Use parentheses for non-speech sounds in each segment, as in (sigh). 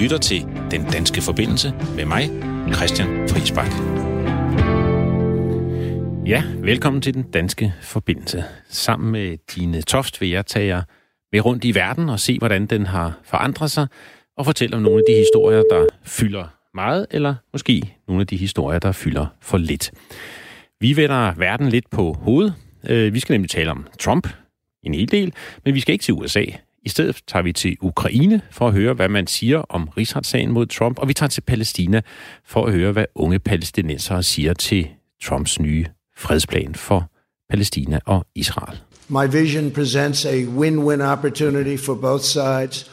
lytter til Den Danske Forbindelse med mig, Christian Friisbak. Ja, velkommen til Den Danske Forbindelse. Sammen med Dine Toft vil jeg tage jer med rundt i verden og se, hvordan den har forandret sig, og fortælle om nogle af de historier, der fylder meget, eller måske nogle af de historier, der fylder for lidt. Vi vender verden lidt på hovedet. Øh, vi skal nemlig tale om Trump en hel del, men vi skal ikke til USA. I stedet tager vi til Ukraine for at høre, hvad man siger om rigsretssagen mod Trump, og vi tager til Palæstina for at høre, hvad unge palæstinensere siger til Trumps nye fredsplan for Palæstina og Israel. My vision presents a win-win opportunity for both sides.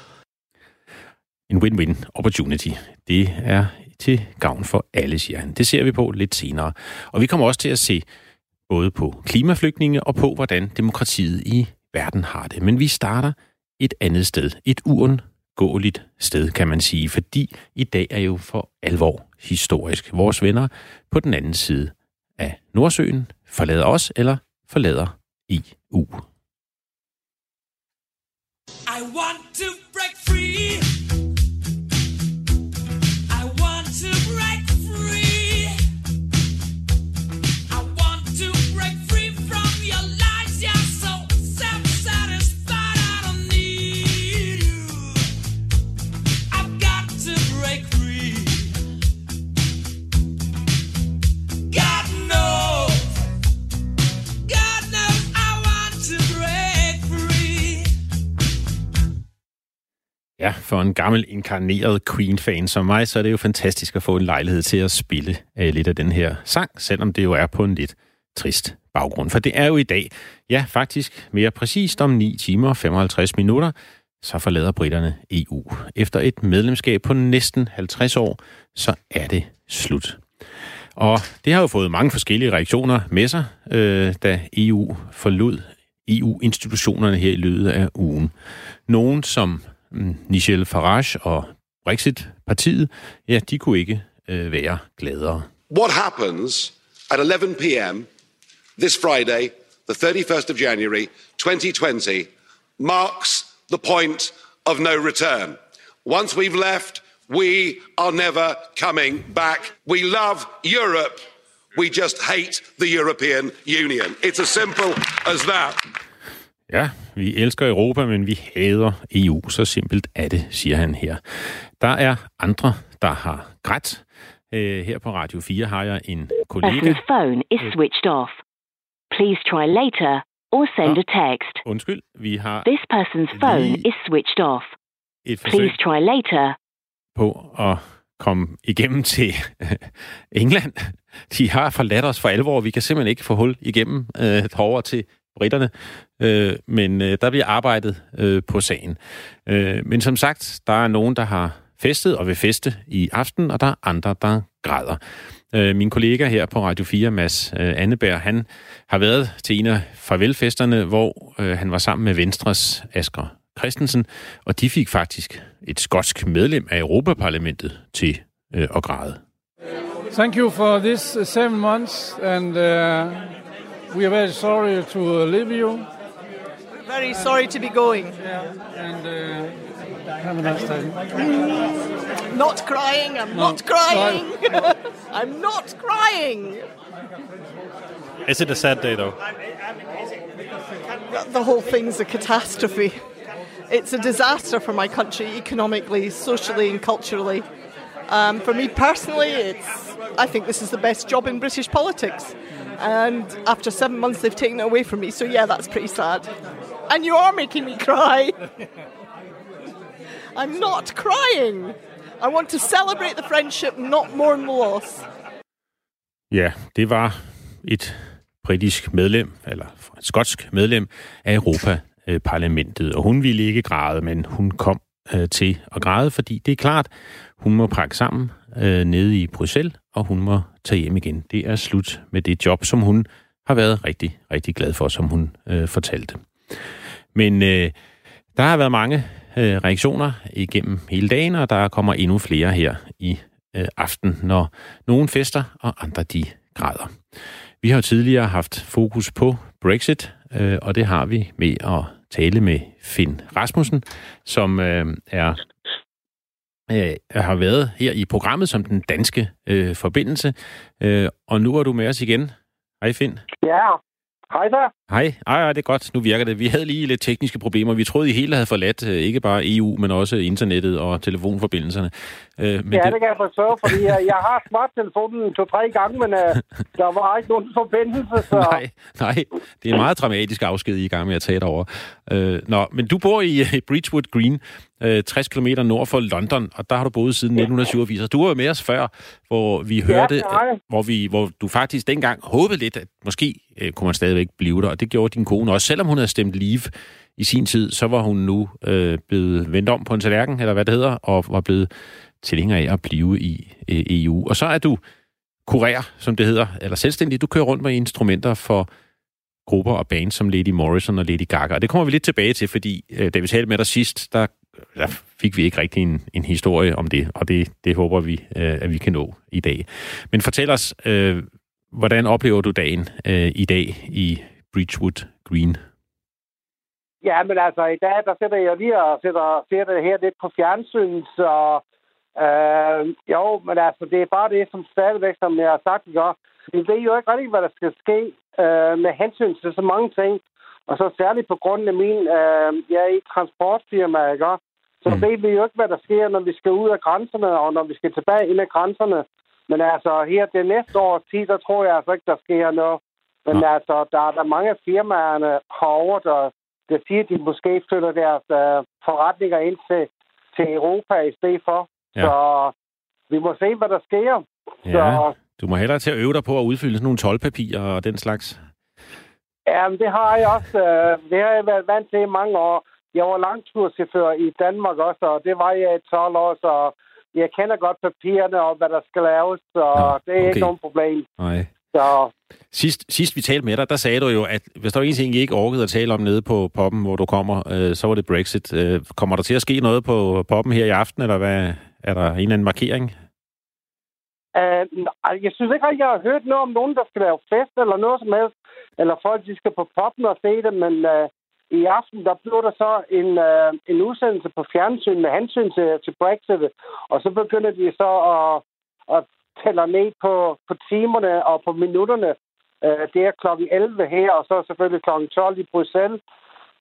En win-win opportunity. Det er til gavn for alle, siger han. Det ser vi på lidt senere. Og vi kommer også til at se både på klimaflygtninge og på, hvordan demokratiet i verden har det. Men vi starter et andet sted. Et uundgåeligt sted, kan man sige, fordi i dag er jo for alvor historisk. Vores venner på den anden side af Nordsøen forlader os eller forlader EU. I want to break free. Ja, for en gammel inkarneret Queen-fan som mig, så er det jo fantastisk at få en lejlighed til at spille uh, lidt af den her sang, selvom det jo er på en lidt trist baggrund. For det er jo i dag, ja faktisk mere præcist om 9 timer og 55 minutter, så forlader britterne EU. Efter et medlemskab på næsten 50 år, så er det slut. Og det har jo fået mange forskellige reaktioner med sig, øh, da EU forlod EU-institutionerne her i løbet af ugen. Nogen, som Michel Farage og Brexit-partiet, ja, de kunne ikke øh, være gladere. What happens at 11 p.m. this Friday, the 31st of January 2020, marks the point of no return. Once we've left, we are never coming back. We love Europe. We just hate the European Union. It's as simple as that. Ja, vi elsker Europa, men vi hader EU. Så simpelt er det, siger han her. Der er andre, der har grædt. Uh, her på Radio 4 har jeg en kollega... Person's phone is switched off. Please try later or send a text. Undskyld, vi har... This person's phone is switched off. Et Please try later. På at komme igennem til (laughs) England. De har forladt os for alvor. Vi kan simpelthen ikke få hul igennem uh, over til britterne, øh, men øh, der bliver arbejdet øh, på sagen. Øh, men som sagt, der er nogen, der har festet og vil feste i aften, og der er andre, der græder. Øh, min kollega her på Radio 4, Mads øh, Anneberg, han har været til en af farvelfesterne, hvor øh, han var sammen med Venstres Asger Christensen, og de fik faktisk et skotsk medlem af Europaparlamentet til øh, at græde. Thank you for this seven months, and uh, we are very sorry to leave you. Very sorry to be going. Yeah, and uh, have a nice time. Mm, not crying. I'm no. not crying. No. (laughs) I'm not crying. Is it a sad day though? The whole thing's a catastrophe. It's a disaster for my country, economically, socially, and culturally. Um, for me personally, it's. I think this is the best job in British politics. And after seven months, they've taken it away from me. So, yeah, that's pretty sad. And you are making me cry. I'm not crying. I want to celebrate the friendship, not mourn the loss. Ja, det var et britisk medlem, eller et skotsk medlem af Europaparlamentet, og hun ville ikke græde, men hun kom øh, til at græde, fordi det er klart, hun må pakke sammen øh, nede i Bruxelles, og hun må tage hjem igen. Det er slut med det job, som hun har været rigtig, rigtig glad for, som hun øh, fortalte. Men øh, der har været mange øh, reaktioner igennem hele dagen, og der kommer endnu flere her i øh, aften, når nogen fester, og andre de græder. Vi har tidligere haft fokus på Brexit, øh, og det har vi med at tale med Finn Rasmussen, som øh, er øh, har været her i programmet som den danske øh, forbindelse. Øh, og nu er du med os igen. Hej Finn. Ja, hej der. Hej. Ej, ej, det er godt. Nu virker det. Vi havde lige lidt tekniske problemer. Vi troede, I hele havde forladt øh, ikke bare EU, men også internettet og telefonforbindelserne. Øh, men ja, det... det kan jeg forstå, (laughs) fordi jeg, jeg har smarttelefonen to-tre gange, men øh, der var ikke nogen forbindelse. Så... (laughs) Nej, nej. Det er en meget dramatisk afsked, I er i gang med at tage det over. Øh, nå, men du bor i uh, Bridgewood Green, øh, 60 km nord for London, og der har du boet siden 1987. Du var jo med os før, hvor vi hørte, ja, hvor, vi, hvor du faktisk dengang håbede lidt, at måske øh, kunne man stadigvæk blive der, og det gjorde din kone også. Selvom hun havde stemt leave i sin tid, så var hun nu øh, blevet vendt om på en tallerken, eller hvad det hedder, og var blevet tilhænger af at blive i øh, EU. Og så er du kurér, som det hedder, eller selvstændig. Du kører rundt med instrumenter for grupper og bands som Lady Morrison og Lady Gaga. Og det kommer vi lidt tilbage til, fordi øh, da vi talte med dig sidst, der, der fik vi ikke rigtig en, en historie om det, og det, det håber vi, øh, at vi kan nå i dag. Men fortæl os, øh, hvordan oplever du dagen øh, i dag i Bridgewood Green? Ja, men altså i dag, der sætter jeg lige og sætter, ser det her lidt på fjernsyn, så Øh, jo, men altså, det er bare det, som stadigvæk, som jeg har sagt, gør. Vi ved jo ikke rigtig, hvad der skal ske øh, med hensyn til så mange ting. Og så særligt på grund af min, øh, jeg er i transportfirma, ikke? Så mm. ved vi jo ikke, hvad der sker, når vi skal ud af grænserne, og når vi skal tilbage ind af grænserne. Men altså, her det næste år tid, der tror jeg altså ikke, der sker noget. Men ja. altså, der er der mange af firmaerne herovre, der, der siger, at de måske flytter deres øh, forretninger ind til, til Europa i stedet for. Ja. Så vi må se, hvad der sker. Ja, så, du må hellere til at øve dig på at udfylde sådan nogle tolvpapirer og den slags. Ja, det har jeg også. Øh, det har jeg været vant til i mange år. Jeg var langturschauffør i Danmark også, og det var jeg i 12 år, så jeg kender godt papirerne og hvad der skal laves, så Nå, det er okay. ikke nogen problem. Nej. Så... Sidst, sidst vi talte med dig, der sagde du jo, at hvis der var en ting, I ikke orkede at tale om nede på poppen, hvor du kommer, øh, så var det Brexit. Øh, kommer der til at ske noget på poppen her i aften, eller hvad? Er der en eller anden markering? Uh, jeg synes ikke at jeg har hørt noget om nogen, der skal lave fest eller noget som helst, eller folk, de skal på poppen og se det, men uh, i aften, der bliver der så en, uh, en udsendelse på fjernsyn med hensyn til, til Brexit, og så begynder de så at, at tælle ned på, på timerne og på minutterne. Uh, det er klokken 11 her, og så selvfølgelig klokken 12 i Bruxelles.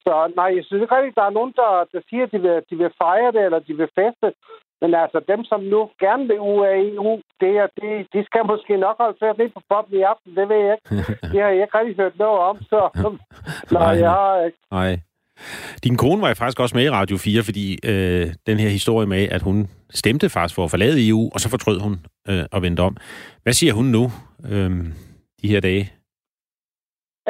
Så nej, jeg synes ikke rigtig, der er nogen, der, der siger, at de vil, de vil fejre det, eller de vil feste. Men altså, dem, som nu gerne vil ud af EU, det er, de, de skal måske nok holde fast lidt på poppen i aften. Det ved jeg ikke. (laughs) Det har jeg ikke rigtig hørt noget om, så (laughs) nej, jeg har ikke. Nej. Din kone var jo faktisk også med i Radio 4, fordi øh, den her historie med, at hun stemte faktisk for at forlade EU, og så fortrød hun øh, og vendte om. Hvad siger hun nu, øh, de her dage?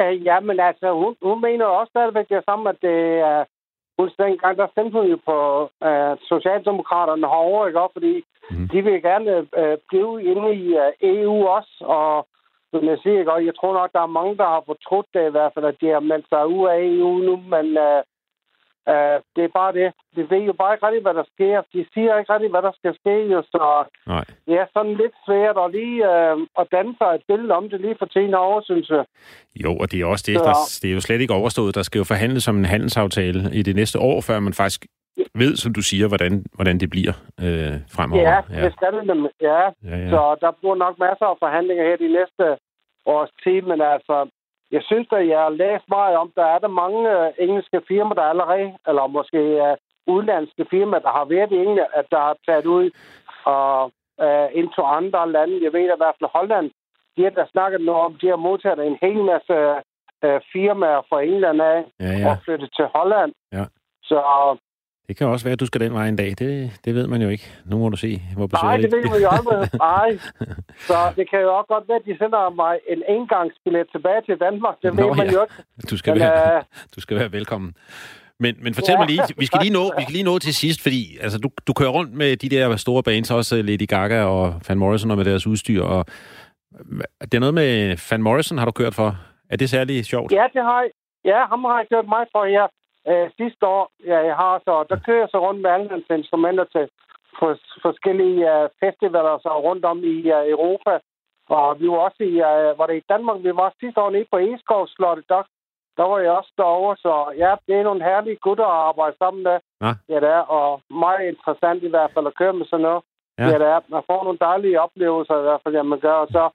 Uh, ja, men altså, hun, hun mener også stadigvæk det samme, at det er husk dengang, der stemte hun jo på uh, Socialdemokraterne herovre, ikke? Fordi mm. de vil gerne uh, blive inde i uh, EU også, og som jeg siger, ikke? jeg tror nok, der er mange, der har fortrudt det i hvert fald, at de har meldt sig ud af EU nu, men øh, Uh, det er bare det. De ved jo bare ikke rigtig, hvad der sker. De siger ikke rigtig, hvad der skal ske, jo, så Nej. det er sådan lidt svært at lige uh, at danne sig et billede om det lige for 10 år, synes jeg. Jo, og det er også det, der, det er jo slet ikke overstået. Der skal jo forhandles om en handelsaftale i det næste år, før man faktisk ved, som du siger, hvordan, hvordan det bliver øh, fremover. Ja, ja. det skal det ja. ja, ja. Så der bliver nok masser af forhandlinger her de næste års tid, men altså, jeg synes, at jeg har læst meget om, der er der mange uh, engelske firmaer, der allerede, eller måske uh, udenlandske firmaer, der har været i England, at der har taget ud og uh, ind til andre lande. Jeg ved at i hvert fald Holland, de har der snakket noget om, de har modtaget en hel masse uh, firmaer fra England af ja, ja. og flyttet til Holland. Ja. Så det kan også være, at du skal den vej en dag. Det, det ved man jo ikke. Nu må du se, hvor Nej, det ved man jo aldrig. (laughs) Nej. Så det kan jo også godt være, at de sender mig en engangsbillet tilbage til Danmark. Det Nå, ved man ja. jo ikke. Du skal, Men, være, uh... (laughs) du skal være velkommen. Men, men fortæl ja. mig lige, vi skal lige, nå, vi skal lige nå til sidst, fordi altså, du, du kører rundt med de der store bands, også Lady Gaga og Van Morrison og med deres udstyr. Og, det er noget med Van Morrison, har du kørt for. Er det særlig sjovt? Ja, det har jeg. Ja, ham har jeg kørt mig for her øh, sidste år, ja, jeg har så, der kører jeg så rundt med alle hans instrumenter til for, forskellige uh, festivaler så rundt om i uh, Europa. Og vi var også i, uh, var det i Danmark, vi var sidste år nede på Eskov Slottet, der der var jeg også derovre, så ja, det er nogle herlige gutter at arbejde sammen med. Ja. Ja, det er, og meget interessant i hvert fald at køre med sådan noget. Ja. Det er. Man får nogle dejlige oplevelser i hvert fald, ja, man gør. Og så,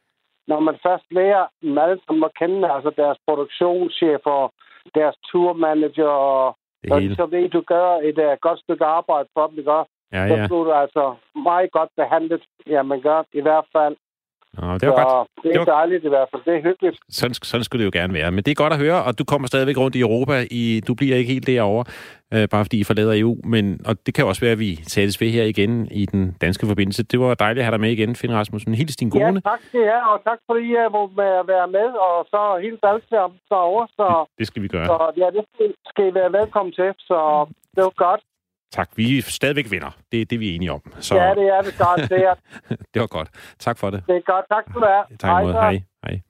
når man først lærer dem alle sammen at kende, altså deres produktionschefer, deres tourmanager, og Det så, hele. så ved du gør et uh, godt stykke arbejde for dem, også? Ja, Så ja. bliver du altså meget godt behandlet. Ja, man gør i hvert fald. Nå, det var så godt. det er Det var- dejligt i hvert fald. Det er hyggeligt. Sådan, sådan skulle det jo gerne være. Men det er godt at høre, og du kommer stadigvæk rundt i Europa. I, du bliver ikke helt derovre, øh, bare fordi I forlader EU. Men, og det kan også være, at vi sættes ved her igen i den danske forbindelse. Det var dejligt at have dig med igen, Finn Rasmussen. Hils din Ja, kone. tak til jer, og tak fordi jeg må være med, og så helt alle derovre. Så, Det skal vi gøre. så ja, det skal- skal I være velkommen til, så det var godt. Tak. Vi er stadigvæk vinder. Det er det, vi er enige om. Så Ja, det er det godt. Det er, (laughs) det var godt. Tak for det. det er godt. Tak skal du have. Tak så. Hej. Hej.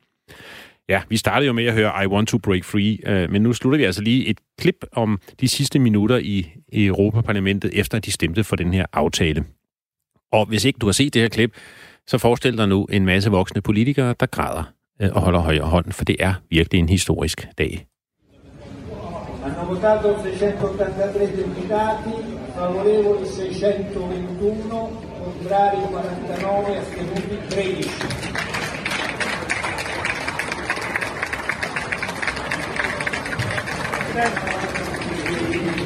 Ja, vi startede jo med at høre I Want to Break Free, øh, men nu slutter vi altså lige et klip om de sidste minutter i, i Europaparlamentet, efter de stemte for den her aftale. Og hvis ikke du har set det her klip, så forestil dig nu en masse voksne politikere, der græder øh, og holder højere hånd, for det er virkelig en historisk dag. Hanno votato 683 deputati, favorevoli 621, contrari 49, astenuti 13. Ja,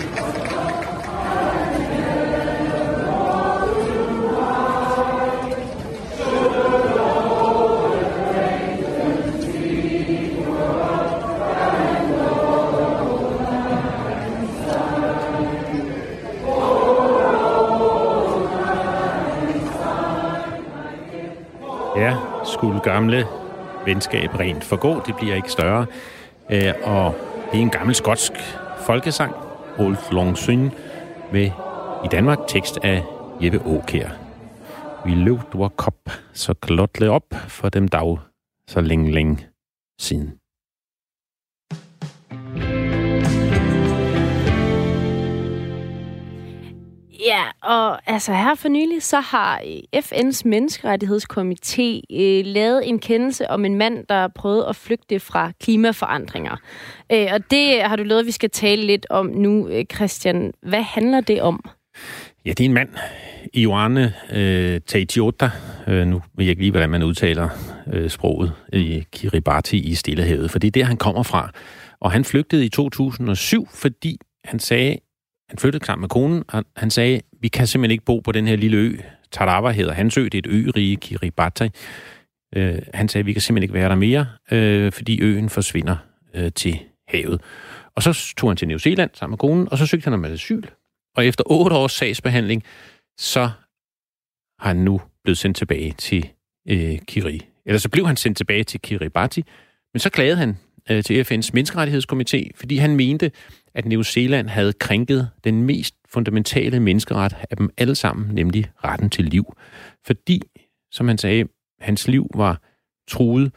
skulle gamle venskab rent forgå, det bliver ikke større. Øh, og det er en gammel skotsk folkesang, Old Long Syne, med i Danmark tekst af Jeppe Åkær. Vi løb du kop, så klotle op for dem dag, så længe, længe siden. Ja, og altså her for nylig, så har øh, FN's menneskerettighedskomité øh, lavet en kendelse om en mand, der prøvede at flygte fra klimaforandringer. Øh, og det har du lovet, at vi skal tale lidt om nu, øh, Christian. Hvad handler det om? Ja, det er en mand, Ioane øh, Taitiota. Øh, nu ved jeg ikke lige, hvordan man udtaler øh, sproget i Kiribati i Stillehavet, for det er der, han kommer fra. Og han flygtede i 2007, fordi han sagde, han flyttede sammen med konen, og han sagde, vi kan simpelthen ikke bo på den her lille ø. Tarawa hedder hans ø, det er et ø-rige, Kiribati. Øh, han sagde, vi kan simpelthen ikke være der mere, øh, fordi øen forsvinder øh, til havet. Og så tog han til New Zealand sammen med konen, og så søgte han om asyl. Og efter otte års sagsbehandling, så har han nu blevet sendt tilbage til øh, Kiri. Eller så blev han sendt tilbage til Kiribati, men så klagede han øh, til FN's menneskerettighedskomité, fordi han mente, at New Zealand havde krænket den mest fundamentale menneskeret af dem alle sammen, nemlig retten til liv. Fordi, som han sagde, hans liv var truet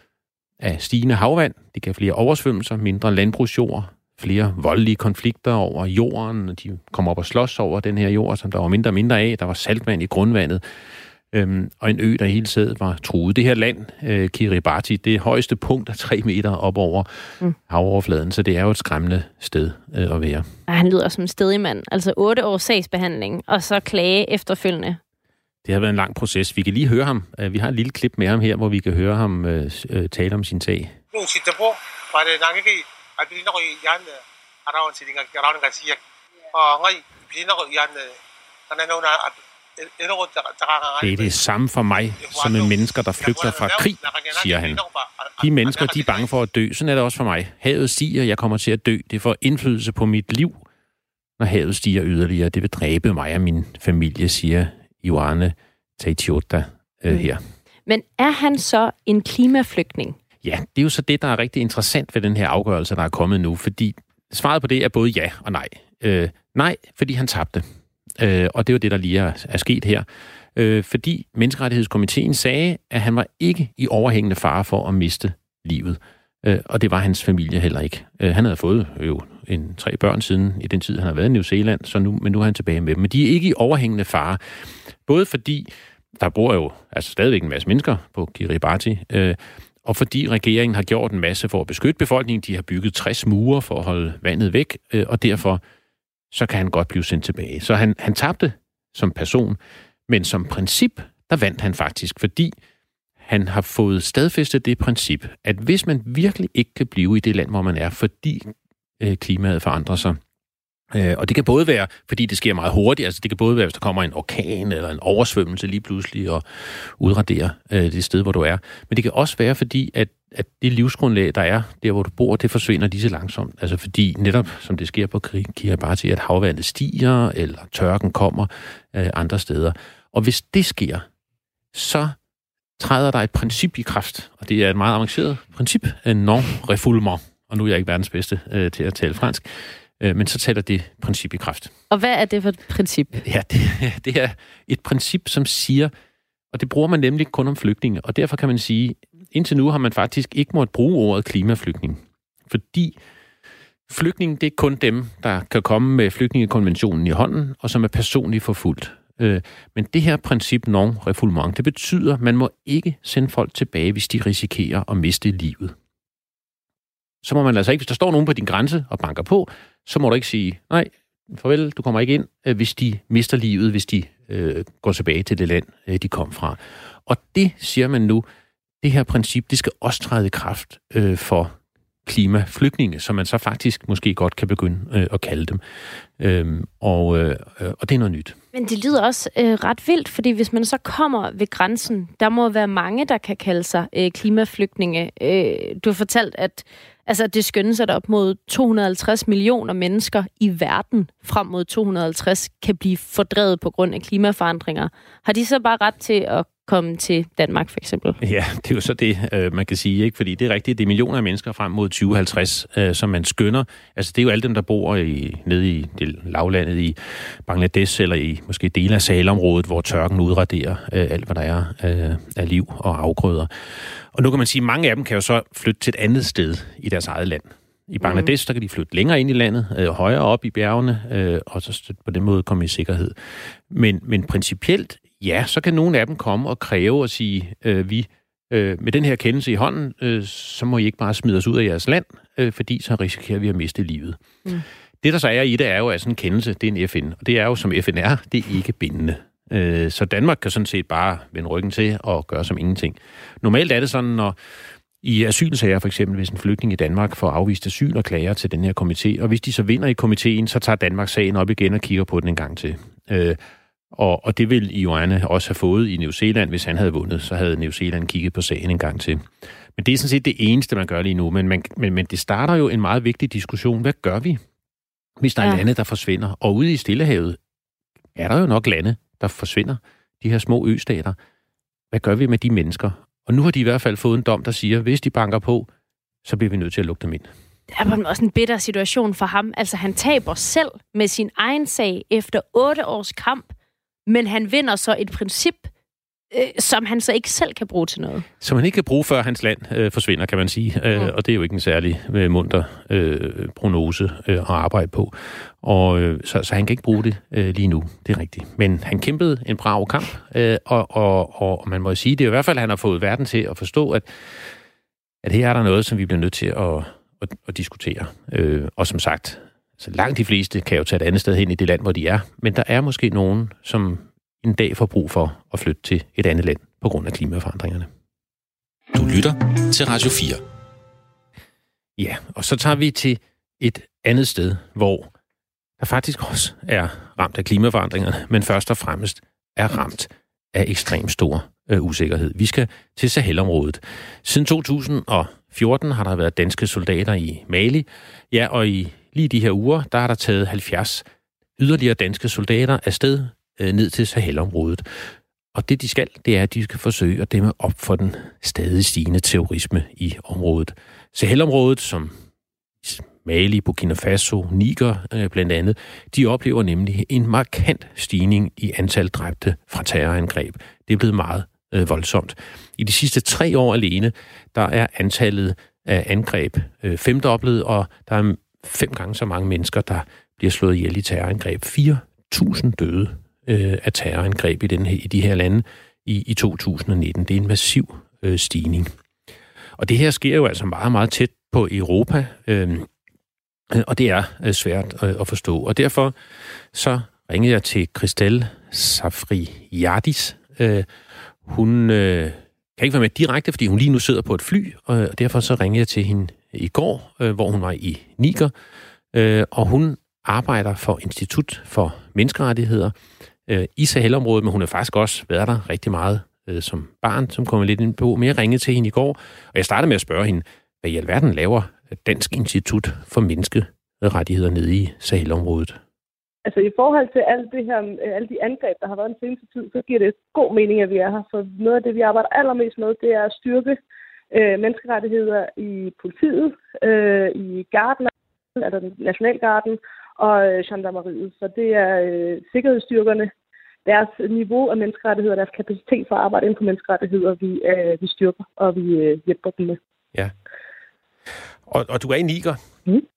af stigende havvand, det gav flere oversvømmelser, mindre landbrugsjord, flere voldelige konflikter over jorden, og de kom op og slås over den her jord, som der var mindre og mindre af. Der var saltvand i grundvandet, øhm, og en ø, der hele tiden var truet. Det her land, øh, Kiribati, det højeste punkt er tre meter op over mm. havoverfladen, så det er jo et skræmmende sted øh, at være. Og han lyder som en stedig mand. Altså otte års sagsbehandling, og så klage efterfølgende. Det har været en lang proces. Vi kan lige høre ham. Øh, Vi har et lille klip med ham her, hvor vi kan høre ham øh, øh, tale om sin sag. Det er det samme for mig, som med mennesker, der flygter fra krig, siger han. De mennesker, de er bange for at dø. Sådan er det også for mig. Havet stiger, jeg kommer til at dø. Det får indflydelse på mit liv. Når havet stiger yderligere, det vil dræbe mig og min familie, siger Ioane Taitiota øh, her. Men er han så en klimaflygtning? Ja, det er jo så det, der er rigtig interessant ved den her afgørelse, der er kommet nu, fordi svaret på det er både ja og nej. Øh, nej, fordi han tabte. Øh, og det er jo det, der lige er, er sket her. Øh, fordi Menneskerettighedskomiteen sagde, at han var ikke i overhængende fare for at miste livet. Øh, og det var hans familie heller ikke. Øh, han havde fået jo en, tre børn siden i den tid, han har været i New Zealand, så nu, men nu er han tilbage med dem. Men de er ikke i overhængende fare. Både fordi der bor jo altså stadigvæk en masse mennesker på Kiribati, øh, og fordi regeringen har gjort en masse for at beskytte befolkningen, de har bygget 60 mure for at holde vandet væk, øh, og derfor så kan han godt blive sendt tilbage. Så han, han tabte som person, men som princip, der vandt han faktisk, fordi han har fået stadfæstet det princip, at hvis man virkelig ikke kan blive i det land, hvor man er, fordi øh, klimaet forandrer sig, øh, og det kan både være, fordi det sker meget hurtigt, altså det kan både være, hvis der kommer en orkan eller en oversvømmelse lige pludselig og udraderer øh, det sted, hvor du er, men det kan også være, fordi at, at det livsgrundlag, der er der, hvor du bor, det forsvinder lige så langsomt. Altså fordi netop, som det sker på Kiribati, at havvandet stiger, eller tørken kommer øh, andre steder. Og hvis det sker, så træder der et princip i kraft, og det er et meget avanceret princip, en non-refoulement. Og nu er jeg ikke verdens bedste øh, til at tale fransk, øh, men så tæller det princip i kraft. Og hvad er det for et princip? Ja, det, (laughs) det er et princip, som siger, og det bruger man nemlig kun om flygtninge, og derfor kan man sige, indtil nu har man faktisk ikke måttet bruge ordet klimaflygtning, fordi flygtning, det er kun dem, der kan komme med flygtningekonventionen i hånden, og som er personligt forfulgt. Øh, men det her princip non-refoulement, det betyder, at man må ikke sende folk tilbage, hvis de risikerer at miste livet. Så må man altså ikke, hvis der står nogen på din grænse og banker på, så må du ikke sige, nej, farvel, du kommer ikke ind, øh, hvis de mister livet, hvis de øh, går tilbage til det land, øh, de kom fra. Og det siger man nu, det her princip, det skal også træde i kraft øh, for klimaflygtninge, som man så faktisk måske godt kan begynde øh, at kalde dem. Øhm, og, øh, og det er noget nyt. Men det lyder også øh, ret vildt, fordi hvis man så kommer ved grænsen, der må være mange, der kan kalde sig øh, klimaflygtninge. Øh, du har fortalt, at altså, det skønnes, at op mod 250 millioner mennesker i verden frem mod 250 kan blive fordrevet på grund af klimaforandringer. Har de så bare ret til at komme til Danmark, for eksempel? Ja, det er jo så det, øh, man kan sige, ikke? fordi det er rigtigt, det er millioner af mennesker frem mod 2050, øh, som man skønner. Altså, det er jo alle dem, der bor i, nede i det lavlandet i Bangladesh, eller i måske dele af Salområdet, hvor tørken udraderer øh, alt, hvad der er af liv og afgrøder. Og nu kan man sige, at mange af dem kan jo så flytte til et andet sted i deres eget land. I Bangladesh, mm. der kan de flytte længere ind i landet, øh, højere op i bjergene, øh, og så på den måde komme i sikkerhed. Men, men principielt ja, så kan nogle af dem komme og kræve og sige, øh, vi øh, med den her kendelse i hånden, øh, så må I ikke bare smide os ud af jeres land, øh, fordi så risikerer vi at miste livet. Mm. Det, der så er i det, er jo, at sådan en kendelse, det er en FN, og det er jo, som FN er, det er ikke bindende. Øh, så Danmark kan sådan set bare vende ryggen til og gøre som ingenting. Normalt er det sådan, når i asylsager for eksempel, hvis en flygtning i Danmark får afvist asyl og klager til den her komité, og hvis de så vinder i komiteen, så tager Danmark sagen op igen og kigger på den en gang til. Øh, og, og det ville Ioane også have fået i New Zealand, hvis han havde vundet. Så havde New Zealand kigget på sagen en gang til. Men det er sådan set det eneste, man gør lige nu. Men, man, men, men det starter jo en meget vigtig diskussion. Hvad gør vi, hvis der ja. er lande, der forsvinder? Og ude i Stillehavet er der jo nok lande, der forsvinder. De her små østater. Hvad gør vi med de mennesker? Og nu har de i hvert fald fået en dom, der siger, hvis de banker på, så bliver vi nødt til at lukke dem ind. Det er også en bitter situation for ham. Altså, han taber selv med sin egen sag efter otte års kamp men han vinder så et princip, øh, som han så ikke selv kan bruge til noget. Som han ikke kan bruge, før hans land øh, forsvinder, kan man sige. Øh, mm. Og det er jo ikke en særlig øh, munter øh, prognose øh, at arbejde på. Og øh, så, så han kan ikke bruge det øh, lige nu, det er rigtigt. Men han kæmpede en brav kamp, øh, og, og, og man må sige, det er i hvert fald, at han har fået verden til at forstå, at, at her er der noget, som vi bliver nødt til at, at, at diskutere. Øh, og som sagt, så langt de fleste kan jo tage et andet sted hen i det land, hvor de er. Men der er måske nogen, som en dag får brug for at flytte til et andet land på grund af klimaforandringerne. Du lytter til Radio 4. Ja, og så tager vi til et andet sted, hvor der faktisk også er ramt af klimaforandringerne, men først og fremmest er ramt af ekstremt stor øh, usikkerhed. Vi skal til Sahelområdet. Siden 2014 har der været danske soldater i Mali, ja, og i lige de her uger, der er der taget 70 yderligere danske soldater afsted øh, ned til Sahelområdet. Og det, de skal, det er, at de skal forsøge at dæmme op for den stadig stigende terrorisme i området. Sahelområdet, som Mali, Burkina Faso, Niger øh, blandt andet, de oplever nemlig en markant stigning i antal dræbte fra terrorangreb. Det er blevet meget øh, voldsomt. I de sidste tre år alene, der er antallet af angreb øh, femdoblet, og der er fem gange så mange mennesker, der bliver slået ihjel i terrorangreb. 4.000 døde øh, af terrorangreb i, den her, i de her lande i, i 2019. Det er en massiv øh, stigning. Og det her sker jo altså meget, meget tæt på Europa, øh, og det er øh, svært øh, at forstå. Og derfor så ringede jeg til Christelle Safri-Jardis. Øh, hun øh, kan ikke være med direkte, fordi hun lige nu sidder på et fly, og derfor så ringede jeg til hende i går, øh, hvor hun var i Niger, øh, og hun arbejder for Institut for Menneskerettigheder øh, i Sahelområdet, men hun har faktisk også været der rigtig meget øh, som barn, som kommer lidt ind på. Men jeg ringede til hende i går, og jeg startede med at spørge hende, hvad i alverden laver Dansk Institut for Menneskerettigheder nede i Sahelområdet? Altså i forhold til alt det her, øh, alle de angreb, der har været den seneste tid, så giver det god mening, at vi er her. For noget af det, vi arbejder allermest med, det er at styrke øh, menneskerettigheder i politiet, øh, i garden, altså Nationalgarden og øh, gendarmeriet. Så det er øh, sikkerhedsstyrkerne, deres niveau af menneskerettigheder, deres kapacitet for at arbejde inden for menneskerettigheder, vi, øh, vi styrker, og vi øh, hjælper dem med. Ja. Og, og du er i Niger. Mm.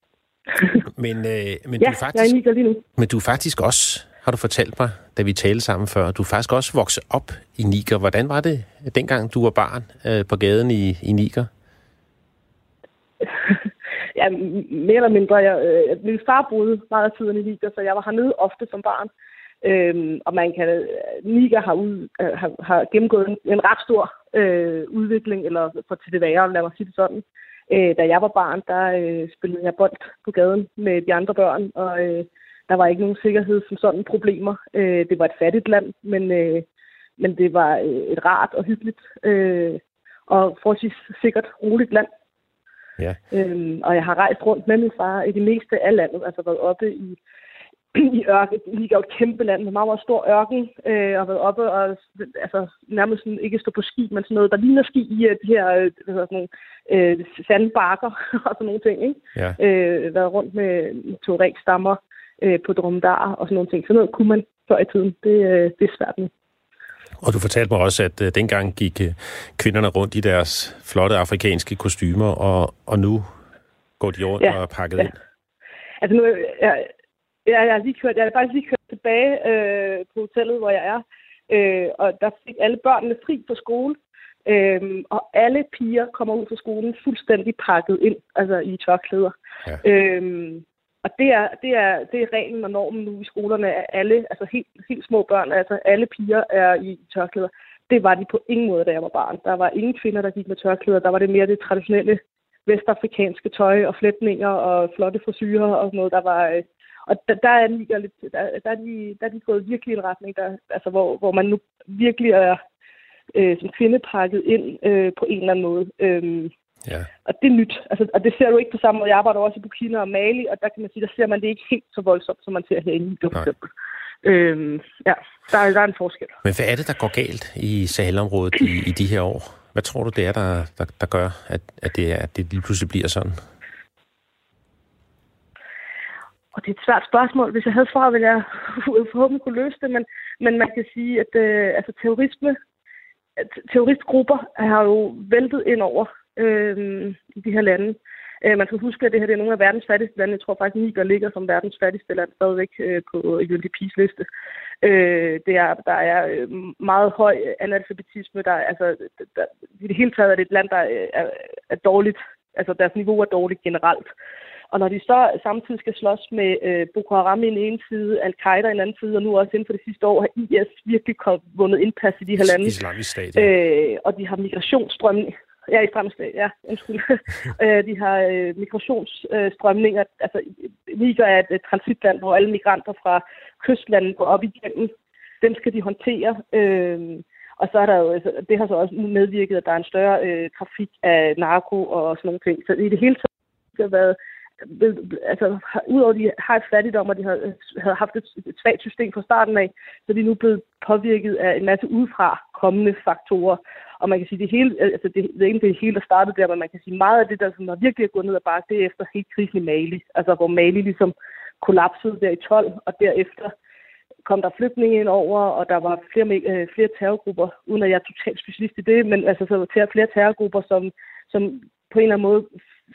men, øh, men ja, du er faktisk, jeg er i Niger lige nu. Men du er faktisk også, har du fortalt mig, da vi talte sammen før, du er faktisk også vokset op i Niger. Hvordan var det, dengang du var barn øh, på gaden i, i Niger? (laughs) ja, mere eller mindre. Jeg, øh, min far boede meget af tiden i Niger, så jeg var hernede ofte som barn. Øhm, og man kan, øh, Niger har, ud, øh, har, har gennemgået en, en ret stor øh, udvikling, eller for til det værre, lad mig sige det sådan. Øh, da jeg var barn, der øh, spillede jeg bold på gaden med de andre børn, og øh, der var ikke nogen sikkerhed som sådan problemer. Øh, det var et fattigt land, men, øh, men det var øh, et rart og hyggeligt øh, og forholdsvis sikkert roligt land. Ja. Øhm, og jeg har rejst rundt med min far i det meste af landet, altså været oppe i, (clears throat) i ørken. Ligger jo et kæmpe land med meget, meget stor ørken, øh, og været oppe og altså, nærmest sådan, ikke stå på ski, men sådan noget, der ligner ski i de her øh, sådan nogle, øh, sandbakker (laughs) og sådan nogle ting. Ikke? Ja. Øh, været rundt med tuareg-stammer øh, på dromedar og sådan nogle ting. Så noget kunne man før i tiden. Det, øh, det er svært nu. Og du fortalte mig også, at uh, dengang gik uh, kvinderne rundt i deres flotte afrikanske kostymer, og, og nu går de rundt ja, og er pakket ja. ind. Altså nu, jeg, jeg, jeg, har lige kørt, jeg har faktisk lige kørt tilbage øh, på hotellet, hvor jeg er, øh, og der fik alle børnene fri på skole, øh, og alle piger kommer ud fra skolen fuldstændig pakket ind, altså i tørklæder. Ja. Øh, og det er, det, er, det er reglen og normen nu i skolerne, at alle, altså helt, helt små børn, altså alle piger er i tørklæder. Det var de på ingen måde, da jeg var barn. Der var ingen kvinder, der gik med tørklæder. Der var det mere det traditionelle vestafrikanske tøj og flætninger og flotte frisyrer og sådan noget, der var... Øh, og der, der, er de, der, der, er de, der er de gået virkelig i en retning, der, altså, hvor, hvor man nu virkelig er øh, som kvinde pakket ind øh, på en eller anden måde. Øh, Ja. Og det er nyt. Altså, og det ser du ikke på samme måde. Jeg arbejder også i Burkina og Mali, og der kan man sige, der ser man det ikke helt så voldsomt, som man ser herinde i for eksempel. Øhm, ja, der er, der er en forskel. Men hvad er det, der går galt i Sahelområdet i, i de her år? Hvad tror du, det er, der, der, der gør, at, at, det at det lige pludselig bliver sådan? Og det er et svært spørgsmål. Hvis jeg havde svaret, ville jeg (laughs) forhåbentlig kunne løse det, men, men man kan sige, at øh, altså, terrorisme, terroristgrupper har jo væltet ind over øh, i de her lande. Øh, man skal huske, at det her det er nogle af verdens fattigste lande. Jeg tror faktisk, Niger ligger som verdens fattigste land stadigvæk øh, på UNDP's liste. Øh, det er, der er øh, meget høj analfabetisme. Der, altså, der, I det hele taget er det et land, der er, er dårligt. Altså deres niveau er dårligt generelt. Og når de så samtidig skal slås med øh, Boko Haram i den ene side, Al-Qaida i den anden side, og nu også inden for det sidste år har IS virkelig vundet indpas i de her lande. Islamisk stat, ja. øh, og de har migrationsstrømning Ja, i fremstat, ja. Undskyld. (laughs) Øh, de har øh, migrationsstrømninger. Altså, Niger er et, et transitland, hvor alle migranter fra kystlandet går op igennem. Dem skal de håndtere. Øh, og så er der jo, altså, det har så også medvirket, at der er en større øh, trafik af narko og sådan nogle ting. Så i det hele taget har været altså, udover at de har et fattigdom, og de har, havde haft et, et svagt system fra starten af, så er de nu blevet påvirket af en masse udefra kommende faktorer. Og man kan sige, det hele, altså det, det er ikke det hele, der startede der, men man kan sige, meget af det, der sådan, virkelig er gået ned ad bakke, det er efter helt krisen i Mali. Altså hvor Mali ligesom kollapsede der i 12, og derefter kom der flygtninge ind over, og der var flere, øh, flere terrorgrupper, uden at jeg er totalt specialist i det, men altså så var flere terrorgrupper, som, som på en eller anden måde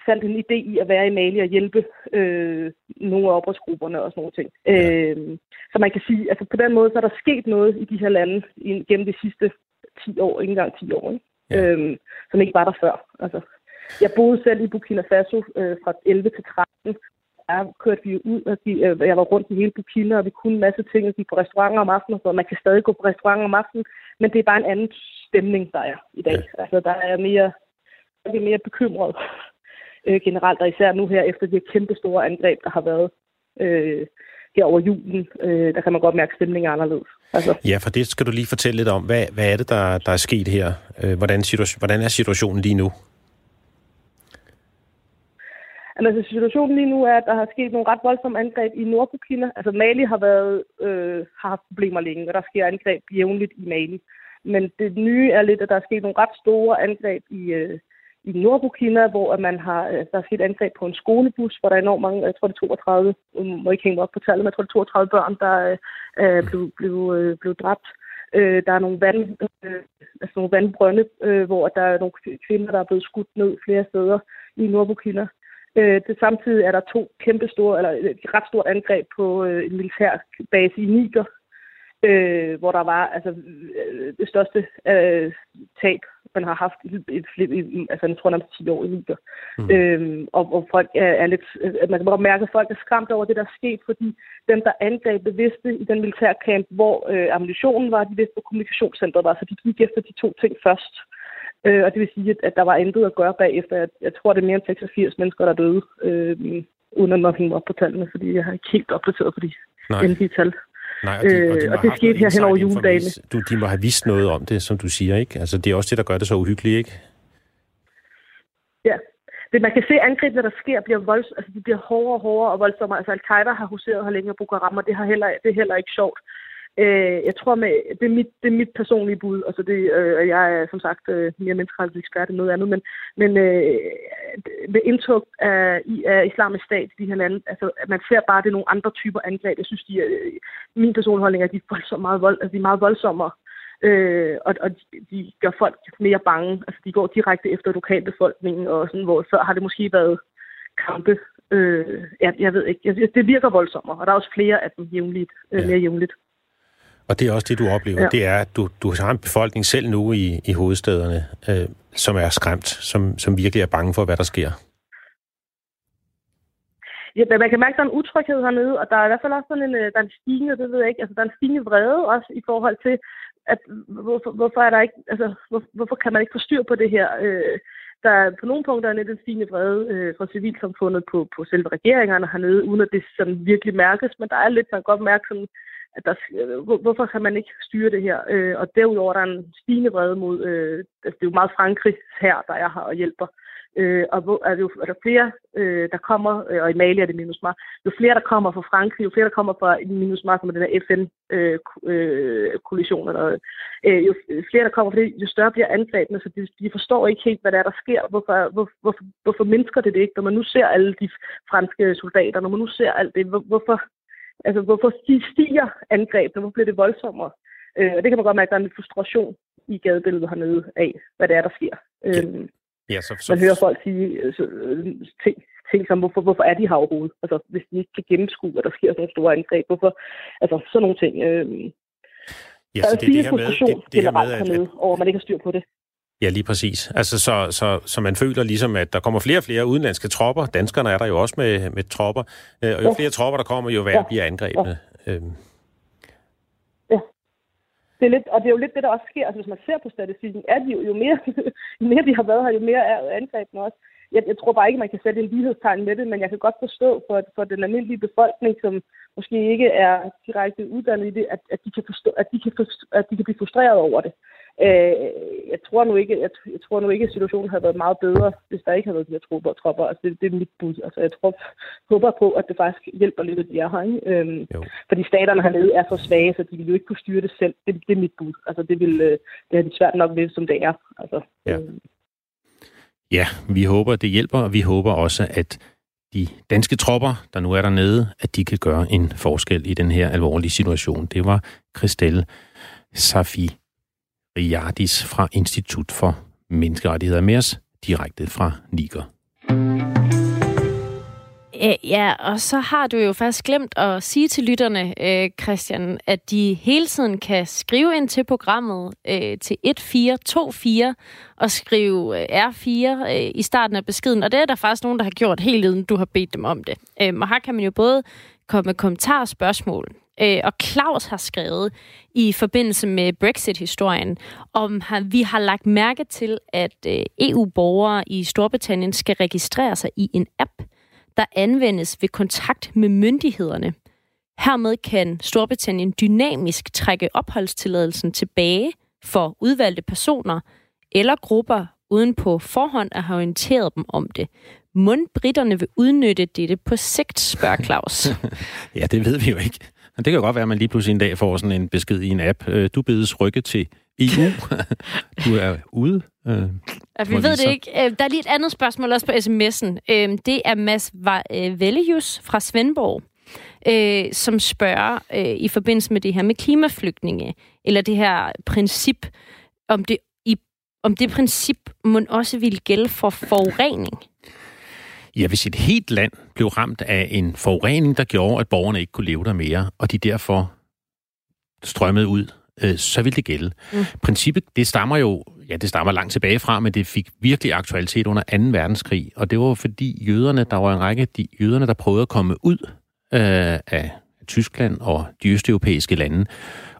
fandt en idé i at være i Mali og hjælpe øh, nogle af oprørsgrupperne og sådan nogle ting. Ja. Øh, så man kan sige, altså på den måde, så er der sket noget i de her lande gennem de sidste 10 år, ikke engang 10 år. Ikke? ja. øhm, som ikke var der før. Altså, jeg boede selv i Burkina Faso øh, fra 11 til 13. Der kørte vi ud, og de, øh, jeg var rundt i hele Burkina, og vi kunne en masse ting, og gik på restauranter om aftenen, så man kan stadig gå på restauranter om aftenen, men det er bare en anden stemning, der er i dag. Ja. Altså, der er mere, der er mere bekymret øh, generelt, og især nu her efter de kæmpe store angreb, der har været øh, her over julen, øh, der kan man godt mærke, at stemningen er anderledes. Altså. Ja, for det skal du lige fortælle lidt om. Hvad, hvad er det, der, der er sket her? Øh, hvordan, situation, hvordan er situationen lige nu? Altså, situationen lige nu er, at der har sket nogle ret voldsomme angreb i Nordburkina. Altså, Mali har, været, øh, har haft problemer længe, og der sker angreb jævnligt i Mali. Men det nye er lidt, at der er sket nogle ret store angreb i, øh, i Nordburkina, hvor man har, øh, der er sket angreb på en skolebus, hvor der er enormt mange, jeg tror det er 32, jeg øh, må ikke hænge op på tallet, men jeg tror det er 32 børn, der øh, øh, blev, blev, øh, blev dræbt. Øh, der er nogle, vand, øh, altså nogle vandbrønde, øh, hvor der er nogle kvinder, der er blevet skudt ned flere steder i Nordburkina. Øh, det samtidig er der to kæmpe store, eller et ret stort angreb på øh, en militær base i Niger, øh, hvor der var altså, øh, det største øh, tab, man har haft i, i, i altså, jeg tror, nærmest 10 år i Niger. Mm. Øhm, og, og folk er, er lidt, at man kan godt mærke, at folk er skræmt over det, der er sket, fordi dem, der angreb, vidste i den militærkamp, hvor øh, ammunitionen var, de vidste, hvor kommunikationscentret var, så de gik efter de to ting først. Øh, og det vil sige, at, at der var intet at gøre bagefter. Jeg, jeg tror, det er mere end 86 mennesker, der er døde, øh, uden at man op på tallene, fordi jeg har ikke helt opdateret på de endelige tal. Nej, og, de, og, de øh, og det skete her hen over juledagene. Du, de må have vidst noget om det, som du siger, ikke? Altså, det er også det, der gør det så uhyggeligt, ikke? Ja. Det, man kan se, at angrebene, der sker, bliver volds, altså, de bliver hårdere og hårdere og voldsommere. Altså, Al-Qaida har huseret her længe på Boko Haram, og det, har heller, det er heller ikke sjovt. Øh, jeg tror, med, det, er mit, det er mit personlige bud. Altså det, øh, jeg er som sagt øh, mere menneskerettighedsekspert end noget andet, men, men øh, med indtog af, af islamisk stat i de her lande, altså, at man ser bare, at det er nogle andre typer angreb. Jeg synes, de er, øh, min personlige holdning er, at de er voldsomt meget, vold, altså, de er meget voldsommere. Øh, og og de, de gør folk mere bange. Altså, de går direkte efter lokalbefolkningen, og sådan, hvor før har det måske været kampe. Øh, jeg, jeg ved ikke. Jeg, det virker voldsommere, og der er også flere af dem jævnligt, øh, ja. mere jævnligt. Og det er også det, du oplever. Ja. Det er, at du, du har en befolkning selv nu i, i hovedstederne, øh, som er skræmt, som, som virkelig er bange for, hvad der sker. Ja, man kan mærke, at der er en utryghed hernede, og der er i hvert fald også sådan en, øh, der er en stigende, det ved jeg ikke, altså der er en stigende vrede også i forhold til, at hvorfor, hvorfor er der ikke, altså hvor, hvorfor kan man ikke få styr på det her? Øh, der er på nogle punkter er lidt en stigende vrede øh, fra civilsamfundet på, på selve regeringerne hernede, uden at det sådan virkelig mærkes, men der er lidt, man kan godt mærke sådan, at der, øh, hvorfor kan man ikke styre det her? Øh, og derudover der er en stigende vrede mod, øh, altså det er jo meget Frankrig her, der er her og hjælper. Øh, og hvor, er, det jo, er der flere, øh, der kommer, øh, og i Mali er det MINUSMA, jo flere, der kommer fra Frankrig, jo flere, der kommer fra MINUSMA, som er den her FN-koalition, øh, øh, øh, jo flere, der kommer fra det, jo større bliver angrebene, så de, de forstår ikke helt, hvad der er, der sker. Hvorfor, hvor, hvorfor, hvorfor mindsker det det ikke, når man nu ser alle de franske soldater, når man nu ser alt det, hvor, hvorfor, Altså, hvorfor stiger angrebene? Hvorfor bliver det voldsommere? Øh, og det kan man godt mærke, at der er en frustration i gadebilledet hernede af, hvad det er, der sker. Ja. Øhm, ja, så, så, man hører folk sige øh, så, øh, ting, ting som, hvorfor, hvorfor er de her overhovedet? Altså, hvis de ikke kan gennemskue, at der sker sådan nogle store angreb, hvorfor? Altså, sådan nogle ting. Øh, ja, så det er det her med, det, det her med at, hernede, over, at man ikke har styr på det. Ja, lige præcis. Altså, så, så, så man føler ligesom, at der kommer flere og flere udenlandske tropper. Danskerne er der jo også med, med tropper. Øh, og jo ja. flere tropper, der kommer, jo værre ja. bliver angrebene. Ja. Øhm. ja. Det er lidt, og det er jo lidt det, der også sker. Altså, hvis man ser på statistikken, er de jo, jo mere, (laughs) jo mere de har været her, jo mere er angrebene også. Jeg, jeg tror bare ikke, man kan sætte en lighedstegn med det, men jeg kan godt forstå for, for den almindelige befolkning, som måske ikke er direkte uddannet i det, at, at, de, kan forstå, at, de, kan forstå, at de kan blive frustreret over det. Øh, jeg tror nu ikke, jeg, jeg tror nu ikke, at situationen havde været meget bedre, hvis der ikke havde været de her tropper. tropper. Altså, det, det er mit bud. Altså, jeg tror, håber på, at det faktisk hjælper lidt, at de er her. Ikke? Øhm, fordi staterne hernede er så svage, så de vil jo ikke kunne styre det selv. Det, det er mit bud. Altså, det, vil, øh, det er de svært nok ved, som det er. Altså, ja. Øhm. ja, vi håber, det hjælper, og vi håber også, at de danske tropper, der nu er dernede, at de kan gøre en forskel i den her alvorlige situation. Det var Christelle Safi Riadis fra Institut for Menneskerettigheder med os direkte fra Niger. Ja, og så har du jo faktisk glemt at sige til lytterne, Christian, at de hele tiden kan skrive ind til programmet til 1424 og skrive R4 i starten af beskeden. Og det er der faktisk nogen, der har gjort helt inden du har bedt dem om det. Og her kan man jo både komme med kommentarer og spørgsmål. Øh, og Claus har skrevet i forbindelse med Brexit-historien, om vi har lagt mærke til, at øh, EU-borgere i Storbritannien skal registrere sig i en app, der anvendes ved kontakt med myndighederne. Hermed kan Storbritannien dynamisk trække opholdstilladelsen tilbage for udvalgte personer eller grupper, uden på forhånd at have orienteret dem om det. Mund britterne vil udnytte dette på sigt, spørger Claus. (laughs) ja, det ved vi jo ikke. Men det kan jo godt være, at man lige pludselig en dag får sådan en besked i en app. Øh, du bedes rykke til EU. (laughs) du er ude. Øh, ja, vi ved det ikke. Øh, der er lige et andet spørgsmål også på sms'en. Øh, det er Mads Vellejus fra Svendborg, som spørger i forbindelse med det her med klimaflygtninge, eller det her princip, om det, om det princip må også ville gælde for forurening. Ja, hvis et helt land blev ramt af en forurening, der gjorde, at borgerne ikke kunne leve der mere, og de derfor strømmede ud, øh, så ville det gælde. Mm. Princippet, det stammer jo, ja, det stammer langt tilbage fra, men det fik virkelig aktualitet under 2. verdenskrig, og det var fordi jøderne, der var en række af de jøderne, der prøvede at komme ud øh, af Tyskland og de østeuropæiske lande,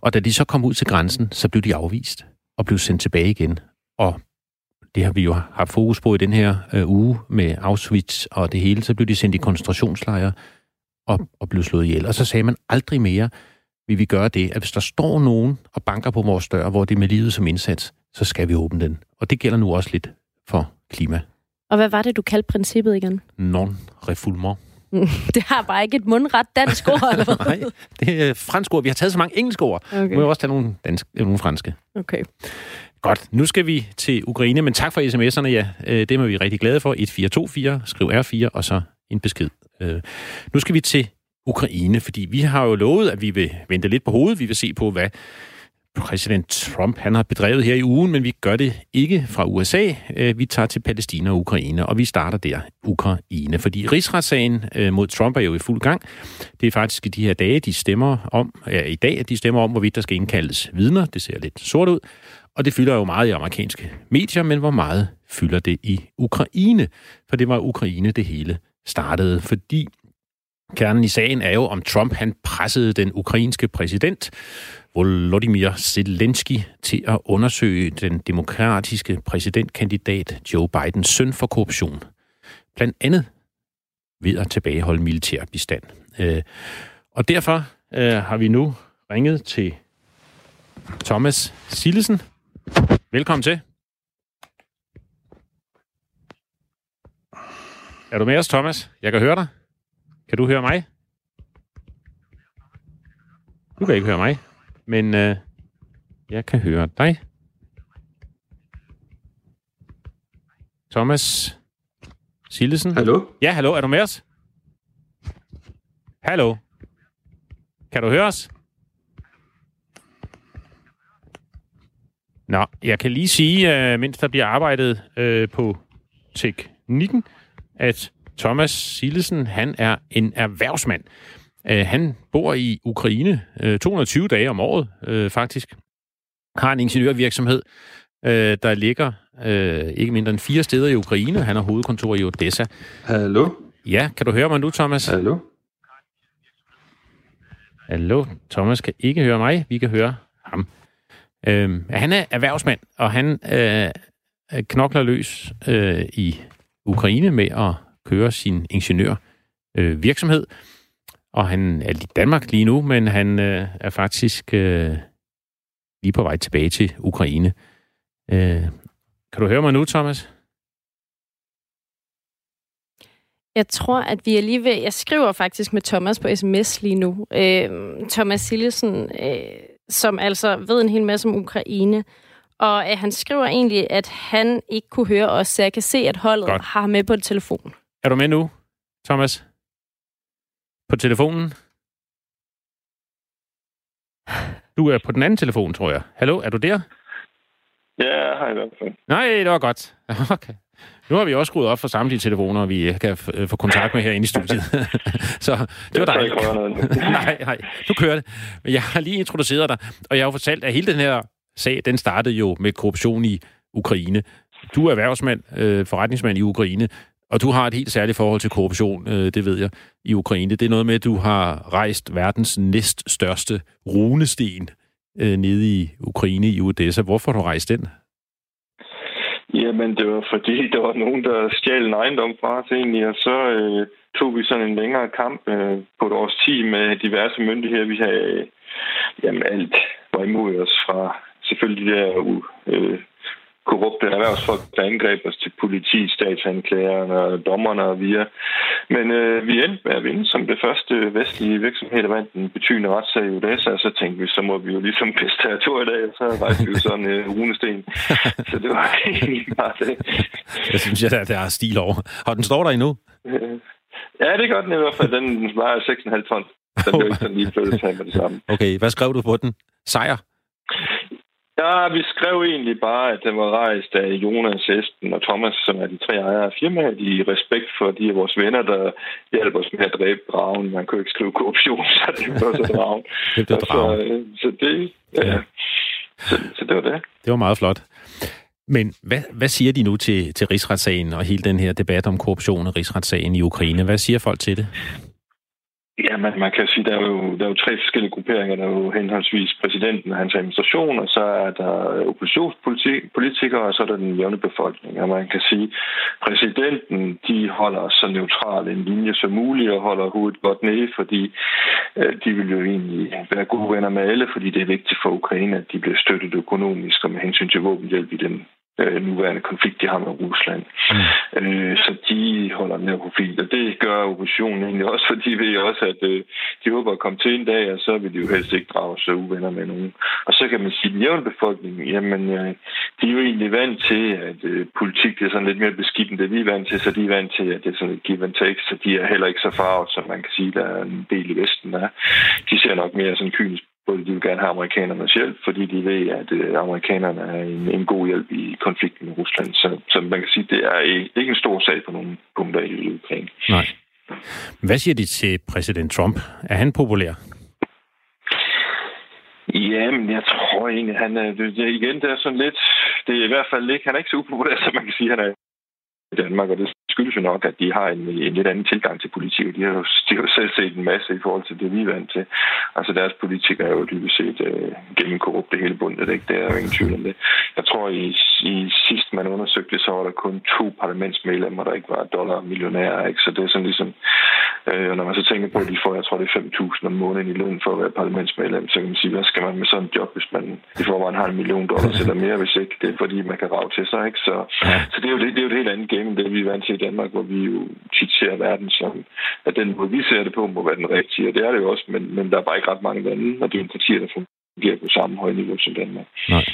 og da de så kom ud til grænsen, så blev de afvist og blev sendt tilbage igen. Og det har vi jo haft fokus på i den her øh, uge med Auschwitz og det hele, så blev de sendt i koncentrationslejre og, og blev slået ihjel. Og så sagde man aldrig mere, vil vi gøre det, at hvis der står nogen og banker på vores dør, hvor det er med livet som indsats, så skal vi åbne den. Og det gælder nu også lidt for klima. Og hvad var det, du kaldte princippet igen? Non-refoulement. (laughs) Det har bare ikke et mundret dansk ord, eller? Nej, det er fransk ord. Vi har taget så mange engelske ord. Okay. Nu må også tage nogle, dansk, nogle franske. Okay. Godt, nu skal vi til Ukraine, men tak for sms'erne, ja. Øh, det er vi rigtig glade for. 1424, skriv R4, og så en besked. Øh, nu skal vi til Ukraine, fordi vi har jo lovet, at vi vil vente lidt på hovedet. Vi vil se på, hvad præsident Trump han har bedrevet her i ugen, men vi gør det ikke fra USA. Øh, vi tager til Palæstina og Ukraine, og vi starter der, Ukraine. Fordi rigsretssagen mod Trump er jo i fuld gang. Det er faktisk i de her dage, de stemmer om, ja, i dag, at de stemmer om, hvorvidt der skal indkaldes vidner. Det ser lidt sort ud. Og det fylder jo meget i amerikanske medier, men hvor meget fylder det i Ukraine? For det var Ukraine, det hele startede, fordi kernen i sagen er jo, om Trump han pressede den ukrainske præsident Volodymyr Zelensky til at undersøge den demokratiske præsidentkandidat Joe Bidens søn for korruption. Blandt andet ved at tilbageholde militær bistand. Øh, og derfor øh, har vi nu ringet til Thomas Sillesen, Velkommen til. Er du med os, Thomas? Jeg kan høre dig. Kan du høre mig? Du kan ikke høre mig, men øh, jeg kan høre dig. Thomas Sillesen. Hallo? Ja, hallo. Er du med os? Hallo? Kan du høre os? Nå, jeg kan lige sige, uh, mens der bliver arbejdet uh, på teknikken, at Thomas Sillesen, han er en erhvervsmand. Uh, han bor i Ukraine uh, 220 dage om året, uh, faktisk. Har en ingeniørvirksomhed, uh, der ligger uh, ikke mindre end fire steder i Ukraine. Han har hovedkontor i Odessa. Hallo? Ja, kan du høre mig nu, Thomas? Hallo? Hallo? Thomas kan ikke høre mig. Vi kan høre ham. Øh, han er erhvervsmand, og han øh, knokler løs øh, i Ukraine med at køre sin ingeniør øh, virksomhed. Og han er i Danmark lige nu, men han øh, er faktisk øh, lige på vej tilbage til Ukraine. Øh, kan du høre mig nu, Thomas? Jeg tror, at vi er lige ved... Jeg skriver faktisk med Thomas på sms lige nu. Øh, Thomas Sillesen, øh, som altså ved en hel masse om Ukraine. Og øh, han skriver egentlig, at han ikke kunne høre os, så jeg kan se, at holdet Godt. har ham med på telefon. Er du med nu, Thomas? På telefonen? Du er på den anden telefon, tror jeg. Hallo, er du der? Ja, hej i hvert fald. Nej, det var godt. (laughs) Okay. Nu har vi også skruet op for samtlige telefoner, vi kan få kontakt med herinde i studiet. (laughs) så det var dejligt. (laughs) nej, nej, nu kører det. Men jeg har lige introduceret dig, og jeg har jo fortalt, at hele den her sag, den startede jo med korruption i Ukraine. Du er erhvervsmand, øh, forretningsmand i Ukraine, og du har et helt særligt forhold til korruption, øh, det ved jeg, i Ukraine. Det er noget med, at du har rejst verdens næststørste runesten øh, nede i Ukraine i Odessa. Hvorfor har du rejst den? Jamen, det var fordi, (laughs) der var nogen, der stjal en ejendom fra os egentlig, og så øh, tog vi sådan en længere kamp øh, på et års tid med diverse myndigheder. Vi havde, øh, jamen alt var imod os fra selvfølgelig de der øh, korrupte erhvervsfolk, der angreb os til politi, statsanklagerne og dommerne og via. Men øh, vi endte med at vinde som det første vestlige virksomhed, der vandt en betydende retssag i Odessa, og så tænkte vi, så må vi jo ligesom pisse territoriet af, og så rejste vi jo sådan en øh, runesten. (laughs) så det var (laughs) egentlig bare det. Jeg synes, at der er stil over. Og den står der endnu? ja, det gør den i hvert fald. Den vejer 6,5 ton. Den blev ikke sådan lige flyttet med det samme. Okay, hvad skrev du på den? Sejr? Ja, vi skrev egentlig bare, at den var rejst af Jonas, Esben og Thomas, som er de tre ejere af firmaet, i respekt for de af vores venner, der hjælper os med at dræbe dragen. Man kunne ikke skrive korruption, så det var så dragen. (laughs) det blev dragen. Så, øh, så det, ja. ja. Så, så det var det. Det var meget flot. Men hvad, hvad siger de nu til, til rigsretssagen og hele den her debat om korruption og rigsretssagen i Ukraine? Hvad siger folk til det? Ja, man, man kan sige, der er jo, der er jo tre forskellige grupperinger. Der er jo henholdsvis præsidenten og hans administration, og så er der oppositionspolitikere, og så er der den jævne befolkning. Og man kan sige, præsidenten, de holder så neutral en linje som muligt, og holder hovedet godt nede, fordi øh, de vil jo egentlig være gode venner med alle, fordi det er vigtigt for Ukraine, at de bliver støttet økonomisk og med hensyn til våbenhjælp i den øh, nuværende konflikt, de har med Rusland. Mm. Øh, så de holder den her profil, og det gør oppositionen egentlig også, (laughs) for de ved også, at øh, de håber at komme til en dag, og så vil de jo helst ikke drage sig uvenner med nogen. Og så kan man sige, at den jævne befolkning, jamen, øh, de er jo egentlig vant til, at øh, politik det er sådan lidt mere beskidt, end det vi er vant til, så de er vant til, at det er sådan et give and take, så de er heller ikke så farvet, som man kan sige, der er en del i Vesten er. De ser nok mere sådan kynisk både de vil gerne have amerikanernes hjælp, fordi de ved, at øh, amerikanerne er en, en god hjælp i konflikten med Rusland. Så, så man kan sige, at det er ikke en stor sag på nogle punkter i Ukraine. Nej. Hvad siger de til præsident Trump? Er han populær? Jamen, jeg tror egentlig, han er, igen, det er sådan lidt, det er i hvert fald ikke, han er ikke så upopulær, som man kan sige, han er i Danmark, og det skyldes jo nok, at de har en, en lidt anden tilgang til politik. De har, jo, de har jo selv set en masse i forhold til det, vi er vant til. Altså deres politikere er jo dybest set øh, gennem korrupte hele bundet, ikke? Det er jo ingen tvivl om det. Jeg tror, i, i sidst man undersøgte, så var der kun to parlamentsmedlemmer, der ikke var dollar-millionærer, ikke? Så det er sådan ligesom, øh, når man så tænker på, at de får, jeg tror, det er 5.000 om måneden i løn for at være parlamentsmedlem, så kan man sige, hvad skal man med sådan et job, hvis man i forvejen har en million dollars eller mere, hvis ikke det er fordi, man kan rave til sig, ikke? Så, så det, er jo det, det er jo et helt andet game, end det vi er vant til Danmark, hvor vi jo tit ser verden som, at den måde, vi ser det på, må være den rigtige. Og det er det jo også, men, men der er bare ikke ret mange lande og demokratier, der fungerer på samme høje niveau som Danmark. Nej.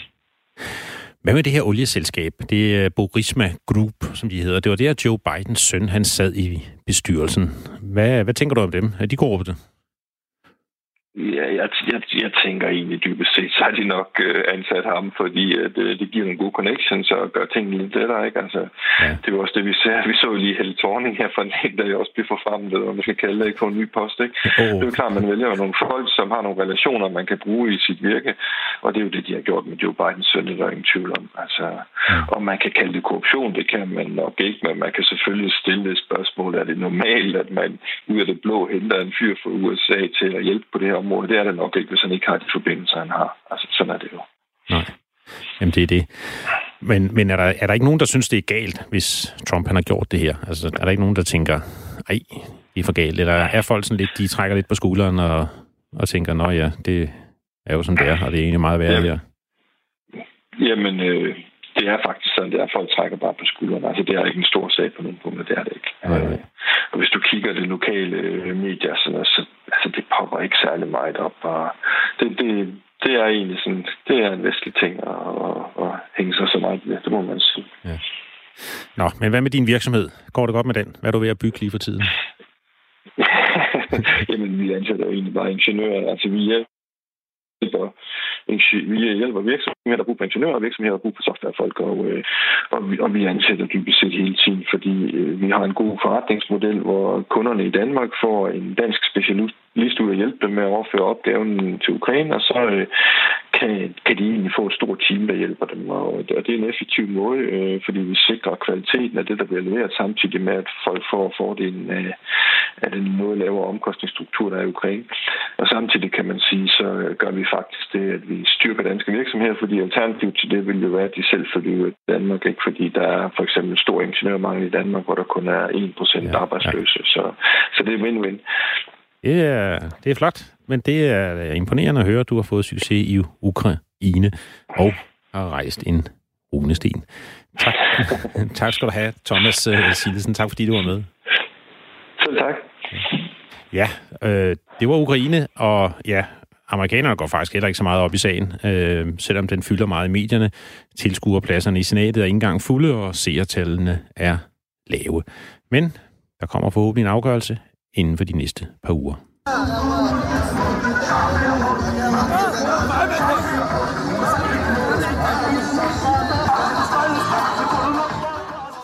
Hvad med det her olieselskab? Det er Borisma Group, som de hedder. Det var der, Joe Bidens søn, han sad i bestyrelsen. Hvad, hvad tænker du om dem? Er de korrupte? Ja, jeg, jeg, jeg tænker egentlig dybest set, så har de nok øh, ansat ham, fordi øh, det giver nogle gode connections og gør tingene lidt lettere, ikke? Altså, ja. Det var også det, vi ser. Vi så lige Helle Thorning her for en der jeg også bliver forfremmet, eller man skal kalde det, ikke, på en ny post, ikke? Oh. Det er jo klart, man vælger nogle folk, som har nogle relationer, man kan bruge i sit virke, og det er jo det, de har gjort med Joe Bidens søn, det er der ingen tvivl om. Altså, ja. Om man kan kalde det korruption, det kan man nok ikke, men man kan selvfølgelig stille et spørgsmål, er det normalt, at man ud af det blå henter en fyr fra USA til at hjælpe på det her område? Det er det nok ikke, hvis han ikke har de forbindelser, han har. Altså, sådan er det jo. Nej. Jamen, det er det. Men, men er, der, er der ikke nogen, der synes, det er galt, hvis Trump han har gjort det her? Altså, er der ikke nogen, der tænker, ej, det er for galt? Eller er folk sådan lidt, de trækker lidt på skulderen og, og tænker, nå ja, det er jo som det er, og det er egentlig meget værd ja. her? Jamen, øh, det er faktisk sådan, det er, folk trækker bare på skuldrene. Altså, det er ikke en stor sag på nogen punkter, det er det ikke. Nej, nej. Og hvis du kigger det lokale øh, medier, så, så altså, det popper ikke særlig meget op. Og det, det, det er egentlig sådan, det er en vestlig ting at, at, at hænge sig så meget det, det må man sige. Ja. Nå, men hvad med din virksomhed? Går det godt med den? Hvad er du ved at bygge lige for tiden? (laughs) Jamen, vi ansætter jo egentlig bare ingeniører. Altså, vi hjælper vi hjælper virksomheder, der bruger på ingeniører, og virksomheder, der bruger på softwarefolk, og, øh, og, vi, og vi ansætter dybest set hele tiden, fordi øh, vi har en god forretningsmodel, hvor kunderne i Danmark får en dansk specialist liste ud og hjælpe dem med at overføre opgaven til Ukraine, og så øh, kan, kan de egentlig få et stort team, der hjælper dem. Og, og det er en effektiv måde, øh, fordi vi sikrer kvaliteten af det, der bliver leveret, samtidig med, at folk får fordelen af, af den noget lavere omkostningsstruktur, der er i Ukraine. Og samtidig kan man sige, så gør vi faktisk det, at vi styrker danske virksomheder, fordi alternativet til det vil jo være, at de selv følger i Danmark, ikke? fordi der er for eksempel stor ingeniørmangel i Danmark, hvor der kun er 1% ja, arbejdsløse. Ja. Så, så det er win-win. Det er, det er flot, men det er imponerende at høre, at du har fået succes i Ukraine og har rejst en runesten. Tak. (laughs) tak skal du have, Thomas uh, Silesen. Tak fordi du var med. Selv tak. Ja, øh, det var Ukraine, og ja, amerikanerne går faktisk heller ikke så meget op i sagen, øh, selvom den fylder meget i medierne. Tilskuerpladserne i senatet er ikke engang fulde, og seertallene er lave. Men der kommer forhåbentlig en afgørelse inden for de næste par uger.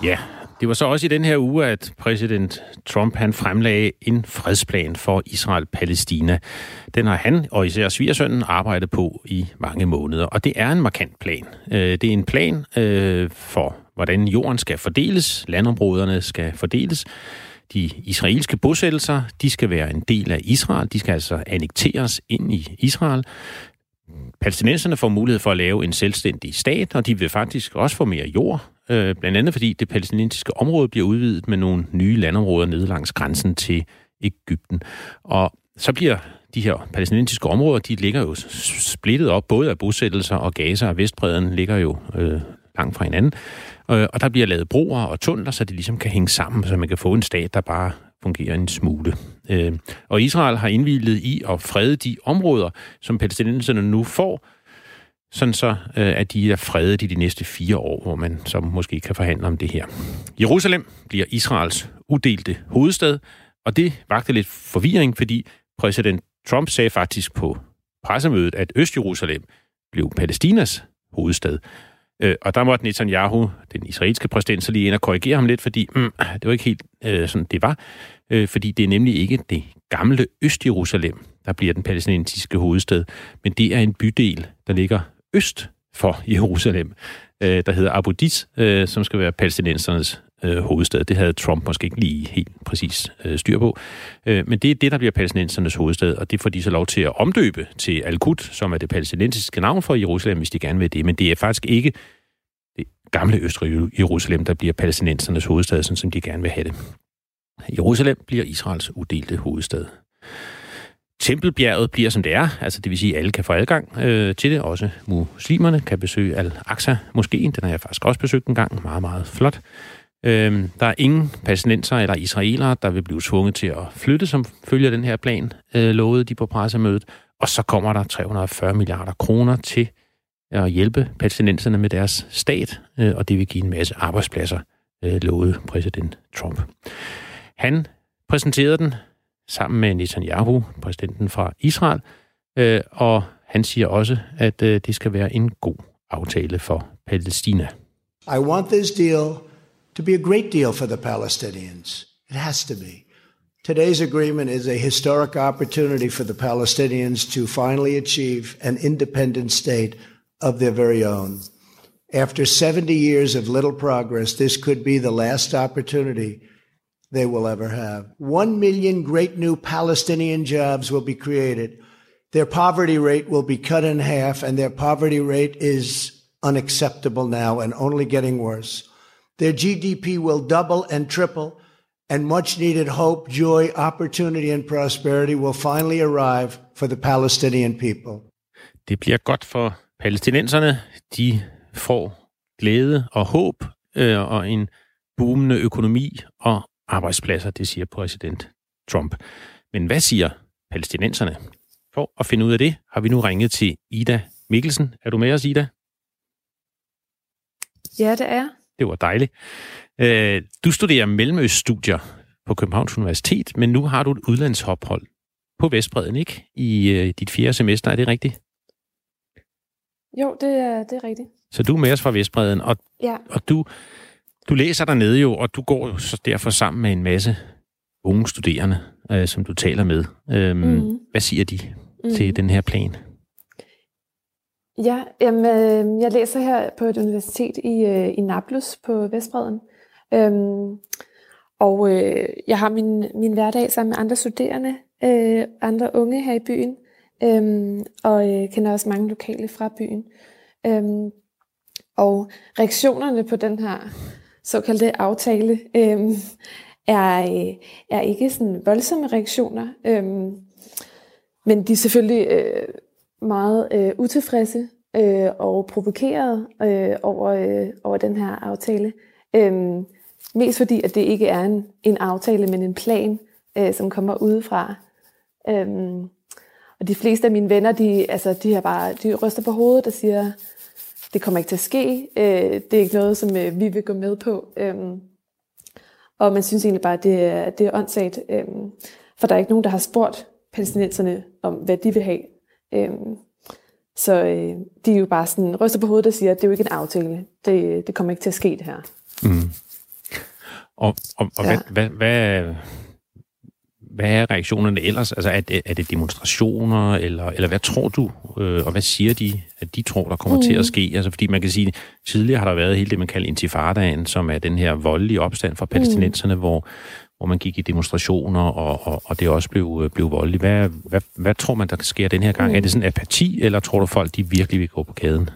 Ja, det var så også i den her uge, at præsident Trump han fremlagde en fredsplan for Israel-Palæstina. Den har han og især svigersønnen arbejdet på i mange måneder, og det er en markant plan. Øh, det er en plan øh, for, hvordan jorden skal fordeles, landområderne skal fordeles, de israelske bosættelser, de skal være en del af Israel. De skal altså annekteres ind i Israel. Palæstinenserne får mulighed for at lave en selvstændig stat, og de vil faktisk også få mere jord. Øh, blandt andet fordi det palæstinensiske område bliver udvidet med nogle nye landområder nede langs grænsen til Ægypten. Og så bliver de her palæstinensiske områder, de ligger jo splittet op, både af bosættelser og Gaza og Vestbreden ligger jo øh, langt fra hinanden. Øh, og der bliver lavet broer og tunneler, så det ligesom kan hænge sammen, så man kan få en stat, der bare fungerer en smule. Øh, og Israel har indvildet i at frede de områder, som palæstinenserne nu får, sådan så øh, at de er fredet i de næste fire år, hvor man så måske kan forhandle om det her. Jerusalem bliver Israels uddelte hovedstad, og det vagte lidt forvirring, fordi præsident Trump sagde faktisk på pressemødet, at Øst-Jerusalem blev Palæstinas hovedstad. Øh, og der måtte Netanyahu, den israelske præsident, så lige ind og korrigere ham lidt, fordi mm, det var ikke helt øh, sådan, det var. Øh, fordi det er nemlig ikke det gamle Øst-Jerusalem, der bliver den palæstinensiske hovedstad, men det er en bydel, der ligger øst for Jerusalem, øh, der hedder Abu Dis, øh, som skal være palæstinensernes øh, hovedstad. Det havde Trump måske ikke lige helt præcis øh, styr på. Øh, men det er det, der bliver palæstinensernes hovedstad, og det får de så lov til at omdøbe til Al-Quds, som er det palæstinensiske navn for Jerusalem, hvis de gerne vil det. Men det er faktisk ikke det gamle Østrig Jerusalem, der bliver palæstinensernes hovedstad, sådan som de gerne vil have det. Jerusalem bliver Israels udelte hovedstad. Tempelbjerget bliver, som det er, altså det vil sige, at alle kan få adgang øh, til det. Også muslimerne kan besøge Al-Aqsa-moskeen. Den har jeg faktisk også besøgt en gang. Meget, meget flot. Øh, der er ingen palæstinenser eller israelere, der vil blive tvunget til at flytte, som følger den her plan, øh, lovede de på pressemødet. Og så kommer der 340 milliarder kroner til at hjælpe palæstinenserne med deres stat, øh, og det vil give en masse arbejdspladser, øh, lovede præsident Trump. Han præsenterede den sammen med Netanyahu, præsidenten fra Israel, øh, og han siger også, at øh, det skal være en god aftale for Palæstina. I want this deal to be a great deal for the Palestinians. It has to be. Today's agreement is a historic opportunity for the Palestinians to finally achieve an independent state of their very own. After 70 years of little progress, this could be the last opportunity they will ever have. One million great new Palestinian jobs will be created. Their poverty rate will be cut in half, and their poverty rate is unacceptable now and only getting worse. Their GDP will double and triple, and much needed hope, joy, opportunity, and prosperity will finally arrive for the Palestinian people. Det bliver godt for palæstinenserne. De får glæde og håb øh, og en boomende økonomi og arbejdspladser, det siger præsident Trump. Men hvad siger palæstinenserne? For at finde ud af det, har vi nu ringet til Ida Mikkelsen. Er du med os, Ida? Ja, det er. Det var dejligt. Øh, du studerer mellemøststudier på Københavns Universitet, men nu har du et udlandsophold på Vestbreden, ikke? I øh, dit fjerde semester, er det rigtigt? Jo, det er, det er rigtigt. Så du er med os fra Vestbreden, og, Ja. og du, du læser dernede jo, og du går jo så derfor sammen med en masse unge studerende, øh, som du taler med. Øhm, Mhm. Hvad siger de Mhm. til den her plan? Ja, jamen, øhm, jeg læser her på et universitet i, øh, i Nablus på Vestbreden. Øhm, og øh, jeg har min, min hverdag sammen med andre studerende, øh, andre unge her i byen, øhm, og øh, kender også mange lokale fra byen. Øhm, og reaktionerne på den her såkaldte aftale øhm, er, øh, er ikke sådan voldsomme reaktioner, øhm, men de er selvfølgelig øh, meget øh, utilfredse øh, og provokeret øh, over, øh, over den her aftale. Øh, mest fordi, at det ikke er en, en aftale, men en plan, øh, som kommer udefra. Øh, og de fleste af mine venner, de, altså, de, har bare, de ryster på hovedet og siger, det kommer ikke til at ske. Øh, det er ikke noget, som øh, vi vil gå med på. Øh, og man synes egentlig bare, at det er, det er åndssagt. øh, for der er ikke nogen, der har spurgt palæstinenserne om, hvad de vil have. Øhm, så øh, de er jo bare sådan ryster på hovedet og siger, at det er jo ikke en aftale. Det, det kommer ikke til at ske, det her. Mm. Og, og, og Ja. hvad, hvad, hvad, hvad er reaktionerne ellers? Altså, er det, er det demonstrationer, eller, eller hvad tror du, øh, og hvad siger de, at de tror, der kommer mm. til at ske? Altså, fordi man kan sige, tidligere har der været hele det, man kalder intifadaen, som er den her voldelige opstand fra palæstinenserne, mm. hvor, hvor man gik i demonstrationer, og, og, og det også blev, øh, blev voldeligt. Hvad, hvad, hvad tror man, der sker den her gang? Mm. Er det sådan apati, eller tror du folk, de virkelig vil gå på gaden?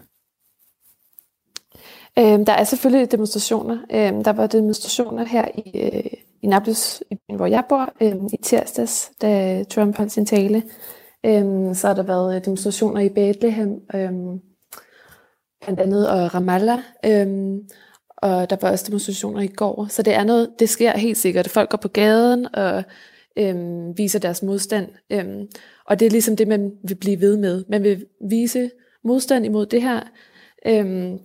Øhm, der er selvfølgelig demonstrationer. Øhm, der var demonstrationer her i, øh, i Nablus, i byen, hvor jeg bor, øhm, i tirsdags, da Trump holdt sin tale. Øhm, så har der været øh, demonstrationer i Bethlehem, øhm, blandt andet og Ramallah. Øhm, og der var også demonstrationer i går. Så det er noget, det sker helt sikkert. Folk går på gaden og øhm, viser deres modstand. Øhm, og det er ligesom det, man vil blive ved med. Man vil vise modstand imod det her. Øhm,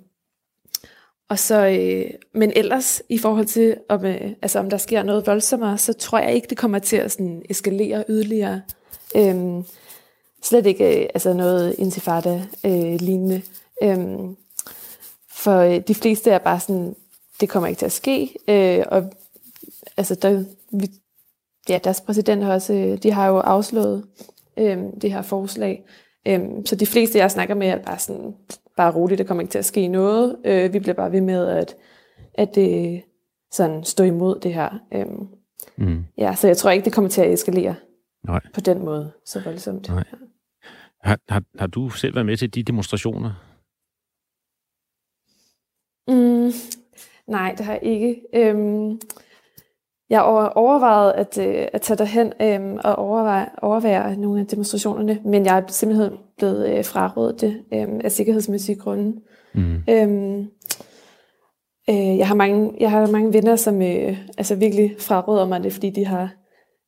og så, øh, men ellers i forhold til, om, øh, altså, om der sker noget voldsommere, så tror jeg ikke, det kommer til at sådan, eskalere yderligere. Øhm, slet ikke øh, altså noget intifada-lignende. Øh, øhm, for øh, de fleste er bare sådan, det kommer ikke til at ske. Øh, og altså, der, vi, ja, deres præsident har også, øh, de har jo afslået øh, det her forslag. Øh, så de fleste, jeg snakker med, er bare sådan, bare roligt, der kommer ikke til at ske noget. Øh, vi bliver bare ved med at, at øh, sådan stå imod det her. Øh, Mm. ja, så jeg tror ikke, det kommer til at eskalere Nej. på den måde så voldsomt. Nej. Har, har, har du selv været med til de demonstrationer? Mm, nej, det har jeg ikke. Øhm, jeg har over- overvejet at, øh, at tage derhen øhm, og overveje, overvære nogle af demonstrationerne, men jeg er simpelthen blevet øh, frarådet det øhm, af sikkerhedsmæssige grunde. Mm. Øhm, øh, jeg, har mange, jeg har mange venner, som øh, altså virkelig fraråder mig det, fordi de har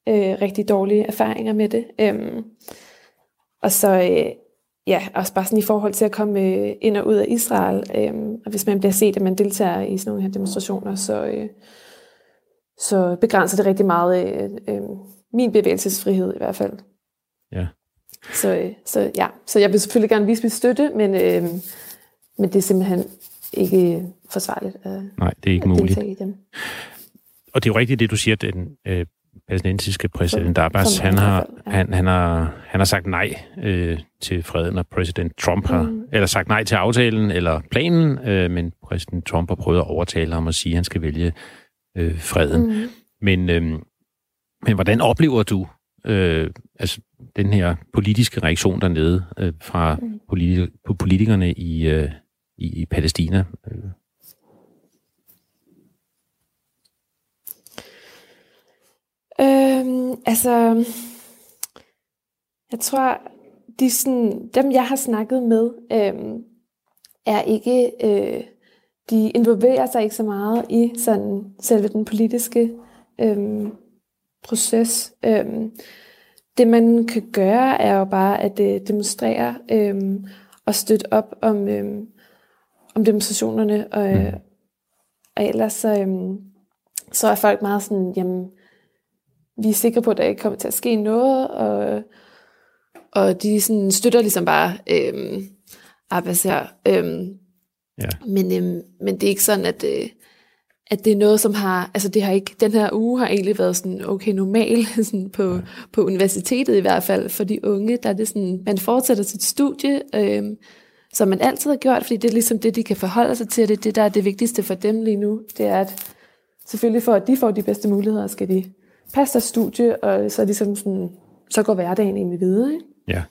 øh, rigtig dårlige erfaringer med det. Øhm, og så øh, ja, også bare sådan i forhold til at komme øh, ind og ud af Israel. Øh, og hvis man bliver set, at man deltager i sådan nogle her demonstrationer, så, øh, så begrænser det rigtig meget øh, øh, min bevægelsesfrihed i hvert fald. Ja. Så, øh, så ja, så jeg vil selvfølgelig gerne vise min støtte, men, øh, men det er simpelthen ikke forsvarligt at, Nej, det er ikke at muligt. i dem. Og det er jo rigtigt, det du siger, den øh, palæstinensiske præsident Abbas, han har, han, han, har, han har sagt nej øh, til freden, og præsident Trump har, Mm. eller sagt nej til aftalen eller planen, øh, men præsident Trump har prøvet at overtale ham og sige, at han skal vælge øh, freden. Mm. Men, øh, men hvordan oplever du øh, altså, den her politiske reaktion dernede øh, fra Mm. politi- politikerne i, øh, i, i Palæstina? Øhm, altså, jeg tror, de sådan, dem jeg har snakket med, øhm, er ikke, øh, de involverer sig ikke så meget i sådan selve den politiske øhm, proces. Øhm, det man kan gøre, er jo bare at øh, demonstrere øhm, og støtte op om, øhm, om demonstrationerne, og, øh, og ellers så, øhm, så er folk meget sådan, jamen, vi er sikre på, at der ikke kommer til at ske noget, og, og de sådan støtter ligesom bare øhm, Abbas her. Øhm, ja. men, øhm, men det er ikke sådan, at, øh, at det er noget, som har, altså det har ikke, den her uge har egentlig været sådan okay normal (laughs) sådan på, ja. på universitetet i hvert fald. For de unge, der er det sådan, man fortsætter sit studie, øhm, som man altid har gjort, fordi det er ligesom det, de kan forholde sig til, det det, der er det vigtigste for dem lige nu. Det er, at selvfølgelig for, at de får de bedste muligheder, skal de passe deres studie, og så, ligesom sådan, så går hverdagen egentlig videre. Ikke? Ja.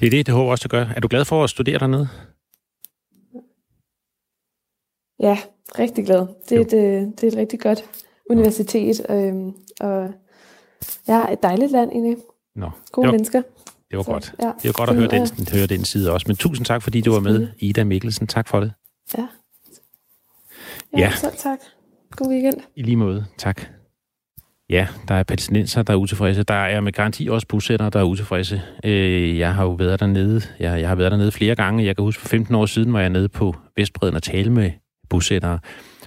Det er det, det håber også, at gøre. Er du glad for at studere dernede? Ja, rigtig glad. Det er, et, øh, det er et rigtig godt universitet, øhm, og ja, et dejligt land egentlig. Nå. Gode var, mennesker. Det var så, godt. Ja, det var godt at høre den, høre den side også. Men tusind tak, fordi du var med, Ida Mikkelsen. Tak for det. Ja. Ja, ja. selv tak. God weekend. I lige måde. Tak. Ja, der er palæstinenser, der er utilfredse. Der er med garanti også bosættere, der er utilfredse. Øh, jeg har jo været dernede. Jeg, jeg har været dernede flere gange. Jeg kan huske, for 15 år siden var jeg nede på Vestbreden og tale med bosættere.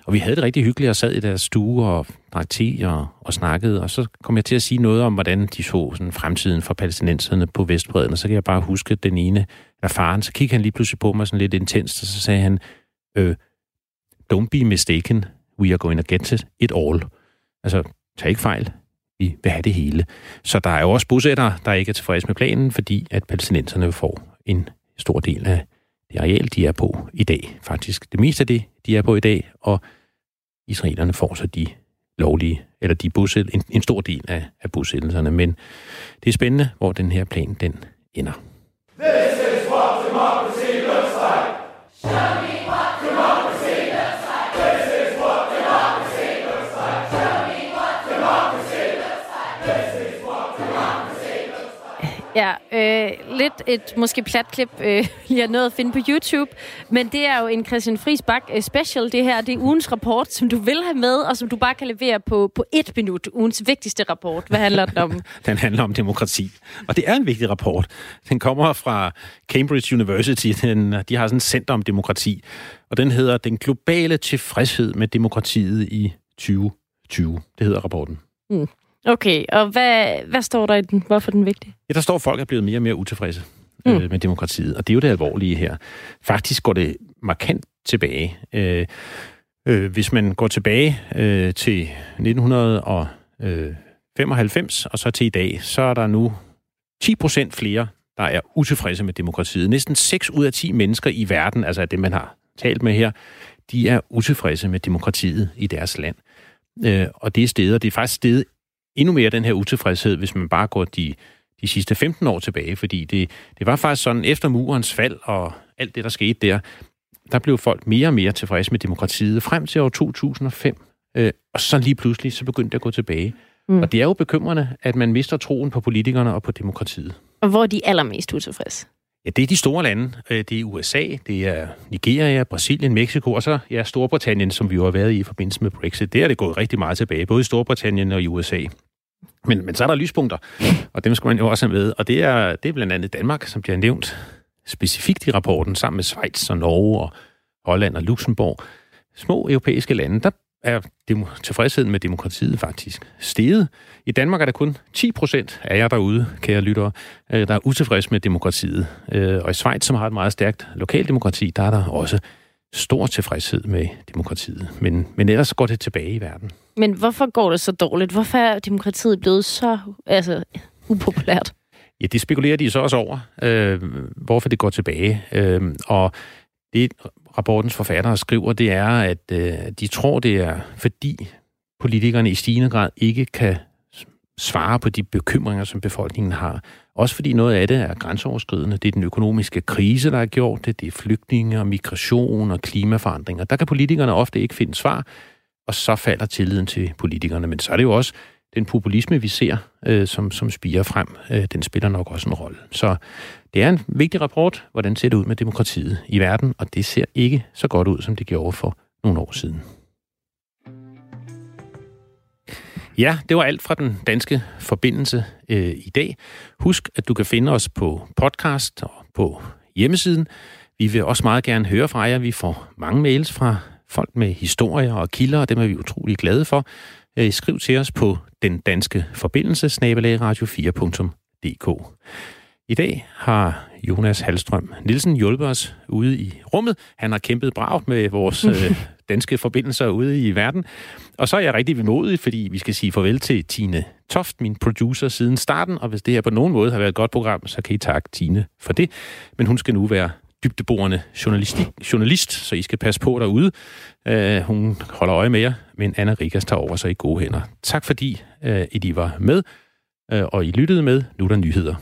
Og vi havde det rigtig hyggeligt og sad i deres stue og drak te og, og snakkede. Og så kom jeg til at sige noget om, hvordan de så sådan, fremtiden for palæstinenserne på Vestbreden. Og så kan jeg bare huske den ene af faren. Så kiggede han lige pludselig på mig sådan lidt intenst, og så sagde han, øh, don't be mistaken, we are going to get it all. Altså, tag ikke fejl, vi vil have det hele. Så der er jo også bosættere, der ikke er tilfredse med planen, fordi at palæstinenserne får en stor del af det areal, de er på i dag. Faktisk det meste af det, de er på i dag, og israelerne får så de lovlige, eller de bosæt, en, en stor del af, af bosættelserne. Men det er spændende, hvor den her plan den ender. This Ja, øh, lidt et måske plat klip, øh, (laughs) jeg nået at finde på YouTube, men det er jo en Christian Friis Bak øh, special, det her. Det er ugens rapport, som du vil have med, og som du bare kan levere på, på et minut. Ugens vigtigste rapport. Hvad handler den om? (laughs) den handler om demokrati, og det er en vigtig rapport. Den kommer fra Cambridge University. Den, de har sådan et center om demokrati, og den hedder Den globale tilfredshed med demokratiet i 2020. Det hedder rapporten. Mm. Okay, og hvad, hvad står der i den? Hvorfor er den vigtig? Ja, der står, at folk er blevet mere og mere utilfredse mm. øh, med demokratiet, og det er jo det alvorlige her. Faktisk går det markant tilbage. Øh, øh, hvis man går tilbage øh, til 1995 og så til i dag, så er der nu 10 procent flere, der er utilfredse med demokratiet. Næsten 6 ud af 10 mennesker i verden, altså det man har talt med her, de er utilfredse med demokratiet i deres land. Øh, og det er steder, det er faktisk stedet endnu mere den her utilfredshed, hvis man bare går de, de sidste 15 år tilbage, fordi det, det var faktisk sådan, efter murens fald og alt det, der skete der, der blev folk mere og mere tilfredse med demokratiet frem til år 2005. Øh, og så lige pludselig, så begyndte det at gå tilbage. Mm. Og det er jo bekymrende, at man mister troen på politikerne og på demokratiet. Og hvor er de allermest utilfredse? Ja, det er de store lande. Øh, det er USA, det er Nigeria, Brasilien, Mexico, og så ja, Storbritannien, som vi jo har været i i forbindelse med Brexit. Der er det gået rigtig meget tilbage, både i Storbritannien og i USA. Men, men så er der lyspunkter, og dem skal man jo også have med. Og det er, det er blandt andet Danmark, som bliver nævnt specifikt i rapporten, sammen med Schweiz og Norge og Holland og Luxembourg. Små europæiske lande, der er tilfredsheden med demokratiet faktisk steget. I Danmark er der kun 10 procent af jer derude, kære lyttere, øh, der er utilfredse med demokratiet. Øh, og i Schweiz, som har et meget stærkt lokaldemokrati, der er der også stor tilfredshed med demokratiet. Men, men ellers går det tilbage i verden. Men hvorfor går det så dårligt? Hvorfor er demokratiet blevet så altså, upopulært? Ja, det spekulerer de så også over, øh, hvorfor det går tilbage. Øh, og det rapportens forfattere skriver, det er, at øh, de tror, det er fordi politikerne i stigende grad ikke kan svare på de bekymringer, som befolkningen har. Også fordi noget af det er grænseoverskridende. Det er den økonomiske krise, der har gjort det. Det er flygtninge og migration og klimaforandringer. Der kan politikerne ofte ikke finde svar, og så falder tilliden til politikerne. Men så er det jo også den populisme, vi ser, øh, som, som spiger frem, øh, den spiller nok også en rolle. Så det er en vigtig rapport, hvordan ser det ud med demokratiet i verden, og det ser ikke så godt ud, som det gjorde for nogle år siden. Ja, det var alt fra den danske forbindelse øh, i dag. Husk, at du kan finde os på podcast og på hjemmesiden. Vi vil også meget gerne høre fra jer. Vi får mange mails fra folk med historier og kilder, og dem er vi utrolig glade for. Øh, skriv til os på den danske forbindelse, radio4.dk. I dag har Jonas Halstrøm Nielsen hjulpet os ude i rummet. Han har kæmpet bravt med vores (laughs) øh, danske forbindelser ude i verden. Og så er jeg rigtig vemodig, fordi vi skal sige farvel til Tine Toft, min producer siden starten. Og hvis det her på nogen måde har været et godt program, så kan I takke Tine for det. Men hun skal nu være dybdeborende journalist, så I skal passe på derude. Uh, hun holder øje med jer, men Anna Rikas tager over sig i gode hænder. Tak fordi uh, I var med, uh, og I lyttede med. Nu er der nyheder.